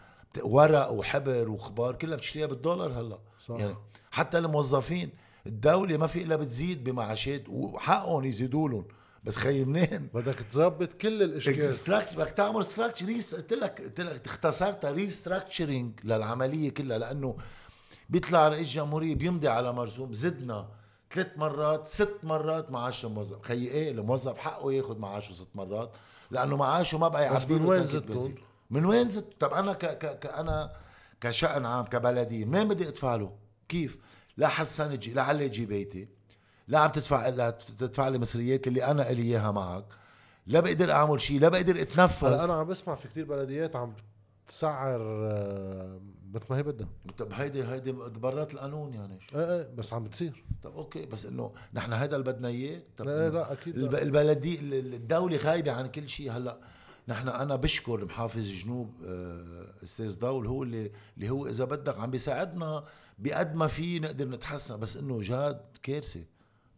ورق وحبر وخبار كلها بتشتريها بالدولار هلا صح. يعني حتى الموظفين الدولة ما في إلا بتزيد بمعاشات وحقهم يزيدوا لهم بس خيي منين؟ بدك تظبط كل الإشكال بدك تعمل structure res قلت لك قلت لك اختصرتها restructuring للعملية كلها لأنه بيطلع رئيس جمهورية بيمضي على مرسوم زدنا ثلاث مرات ست مرات معاش الموظف خيي إيه الموظف حقه ياخذ معاشه ست مرات لأنه معاشه ما بقى بس يعبي له وين زدتهم؟ من وين زدت طب أنا ك ك ك أنا كشأن عام كبلديه منين بدي أدفع له؟ كيف؟ لا حسن جي لا علي جي بيتي لا عم تدفع لا تدفع لي مصريات اللي أنا إلي إياها معك لا بقدر أعمل شيء لا بقدر أتنفس. أنا عم بسمع في كتير بلديات عم تسعر آه، مثل ما هي بدها. طب هيدي هيدي برات القانون يعني. إيه إيه بس عم بتصير. طب okay بس إنه نحن هذا اللي بدنا إياه طب لا إنه لا. أكيد الب- لا. البلدي الدولة غايبة عن كل شيء هلأ نحن أنا بشكر محافظ جنوب آه، أستاذ ضول هو اللي اللي هو إذا بدك عم بيساعدنا بقد ما في نقدر نتحسن بس إنه جاد كارثة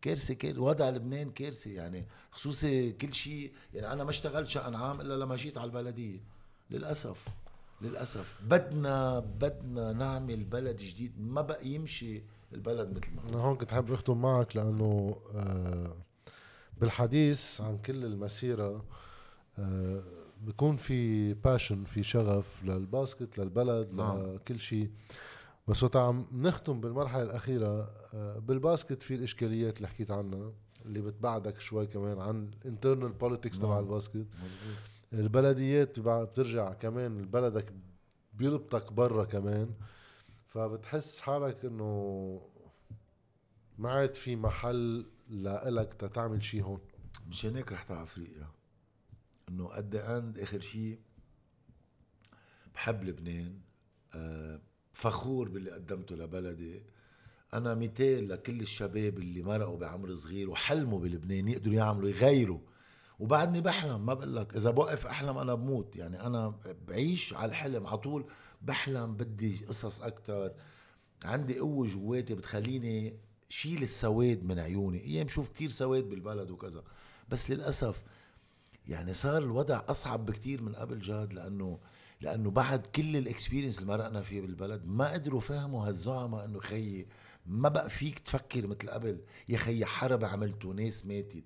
كارثة كارثة. وضع لبنان كارثة يعني خصوصي كل شيء يعني أنا ما اشتغلت شأن عام إلا لما جيت على البلدية. للأسف للأسف. بدنا بدنا نعمل بلد جديد ما بقى يمشي البلد مثل ما أنا هون كنت حابب أختم معك لأنه آه، بالحديث عن كل المسيرة بيكون في باشن في شغف للباسكت للبلد نعم. لكل شيء. بس وقت عم نختم بالمرحلة الأخيرة آه، بال basket في الإشكاليات اللي حكيت عنها اللي بتبعدك شوي كمان عن ال internal politics تبع نعم. ال basket. مزبوط البلديات بترجع كمان بلدك بيربطك برا كمان. فبتحس حالك إنه ما عاد في محل لإلك تتعمل شيء هون. مشان هيك رحت على افريقيا إنه at the end آخر شيء بحب لبنان آه، فخور باللي قدمته لبلدي. أنا مثال لكل الشباب اللي مرقوا بعمر صغير وحلموا بلبنان يقدروا يعملوا يغيروا. وبعدني بحلم ما بقول لك إذا بوقف أحلم أنا بموت. يعني أنا بعيش على الحلم على طول بحلم بدي قصص أكتر. عندي قوة جواتي بتخليني شيل السواد من عيوني. أيام بشوف كتير سواد بالبلد وكذا. بس للأسف يعني صار الوضع أصعب بكتير من قبل جاد لأنه لأنه بعد كل ال experience اللي مرقنا فيه بالبلد ما قدروا فهموا هالزعماء إنه خيي ما بقى فيك تفكر مثل قبل. يا خيي حرب عملتوا ناس ماتت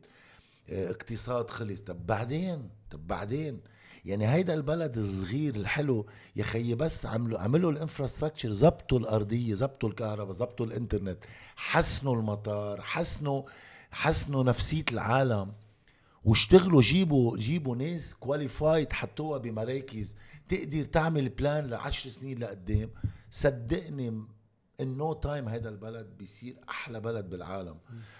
آه، اقتصاد خلص. طب بعدين؟ طب بعدين؟ يعني هيدا البلد الصغير الحلو يا خيي بس عملوا عملوا ال infrastructure زبطوا الأرضية زبطوا الكهرباء زبطوا الإنترنت حسنوا المطار حسنوا حسنوا نفسية العالم. واشتغلوا جيبوا جيبوا ناس qualified حطوها بمراكز. تقدر تعمل plan لعشر سنين لقدام. صدقني in no time هذا البلد بيصير أحلى بلد بالعالم.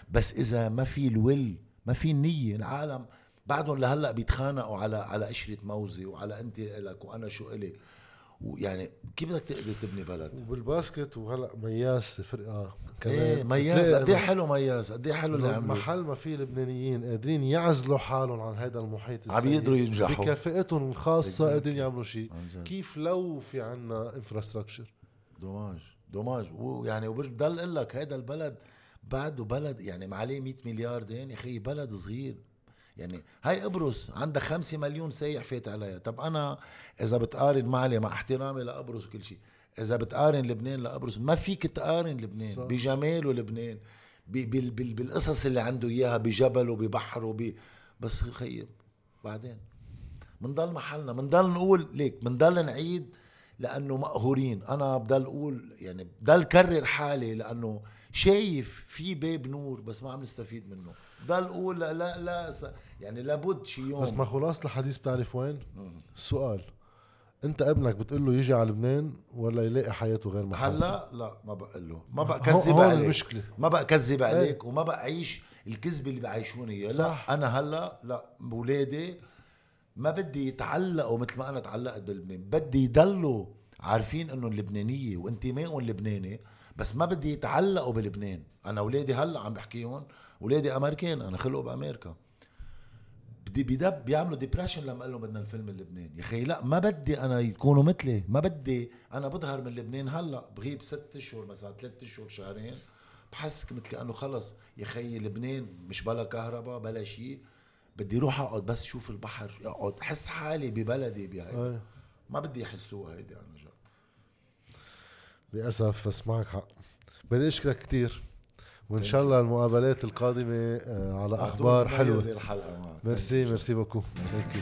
بس إذا ما في ال will ما في النيه العالم بعدهم لهلأ بيتخانقوا على على قشره موزه وعلى أنت لك وأنا شو إلي. ويعني كيف بدك تقدر تبني بلد؟ وبال basket وهلا مياس فرقة كمان. إيه مياس. قد إيه حلو مياس؟ قد إيه حلو اللي محل ما في لبنانيين قادرين يعزلوا حالهم عن هذا المحيط عم السيء. يقدروا ينجحوا. بكفاءتهم الخاصة. قادرين يعملوا شيء. كيف لو في عنا infrastructure dommage. dommage. ويعني وبضل أقول لك هيدا البلد بعده بلد يعني ما عليه 100 مليار دين. يا أخي بلد صغير. يعني هاي قبرص عندها خمسة مليون سايح فات عليها. طب أنا إذا بتقارن معلي مع احترامي لقبرص وكل شيء إذا بتقارن لبنان لقبرص ما فيك تقارن لبنان صح. بجماله لبنان ب- بال بال بالقصص اللي عنده إياها بجبل وببحر وب بس خيب. بعدين منضل محلنا منضل نقول ليك منضل نعيد لأنه مقهورين. أنا بضل أقول يعني بضل كرر حالي لأنه شايف في باب نور بس ما عم نستفيد منه. بضل أقول لا لا, لا س- يعني لابد شي يوم. بس ما خلاص الحديث بتعرف وين؟ السؤال انت ابنك بتقول له يجي على لبنان ولا يلاقي حياته غير محل؟ هلا لا ما بقول له. ما بقى كذب عليك. المشكلة. ما بقى كذب عليك وما بقى عيش الكذب اللي بعيشوني اياه لا. أنا هلا لا اولادي ما بدي يتعلقوا مثل ما أنا تعلقت بلبنان بدي يضلوا عارفين انه اللبنانيه وانتمائهم لبناني. بس ما بدي يتعلقوا بلبنان. أنا أولادي هلأ عم بحكيهم أولادي أمريكان أنا خلقوا بأمريكا. بدي بدب بيعملوا ديبرشن لما قال لهم بدنا الفيلم اللبناني يا أخي لأ ما بدي أنا يكونوا مثلي. ما بدي أنا بظهر من لبنان هلأ. بغيب ست اشهر مثلا ثلاث اشهر شهرين. بحس مثل انه خلص. يا خيي لبنان مش بلا كهرباء بلا شيء. بدي أروح أقعد بس شوف البحر اقعد أحس حالي ببلدي بهيدا ما بدي يحسوها هيدي أنا للأسف بس معك حق. بدي أشكرك كثير وإن شاء الله المقابلات القادمة آه، على أخبار حلوة. الحلقة معك merci merci beaucoup. يو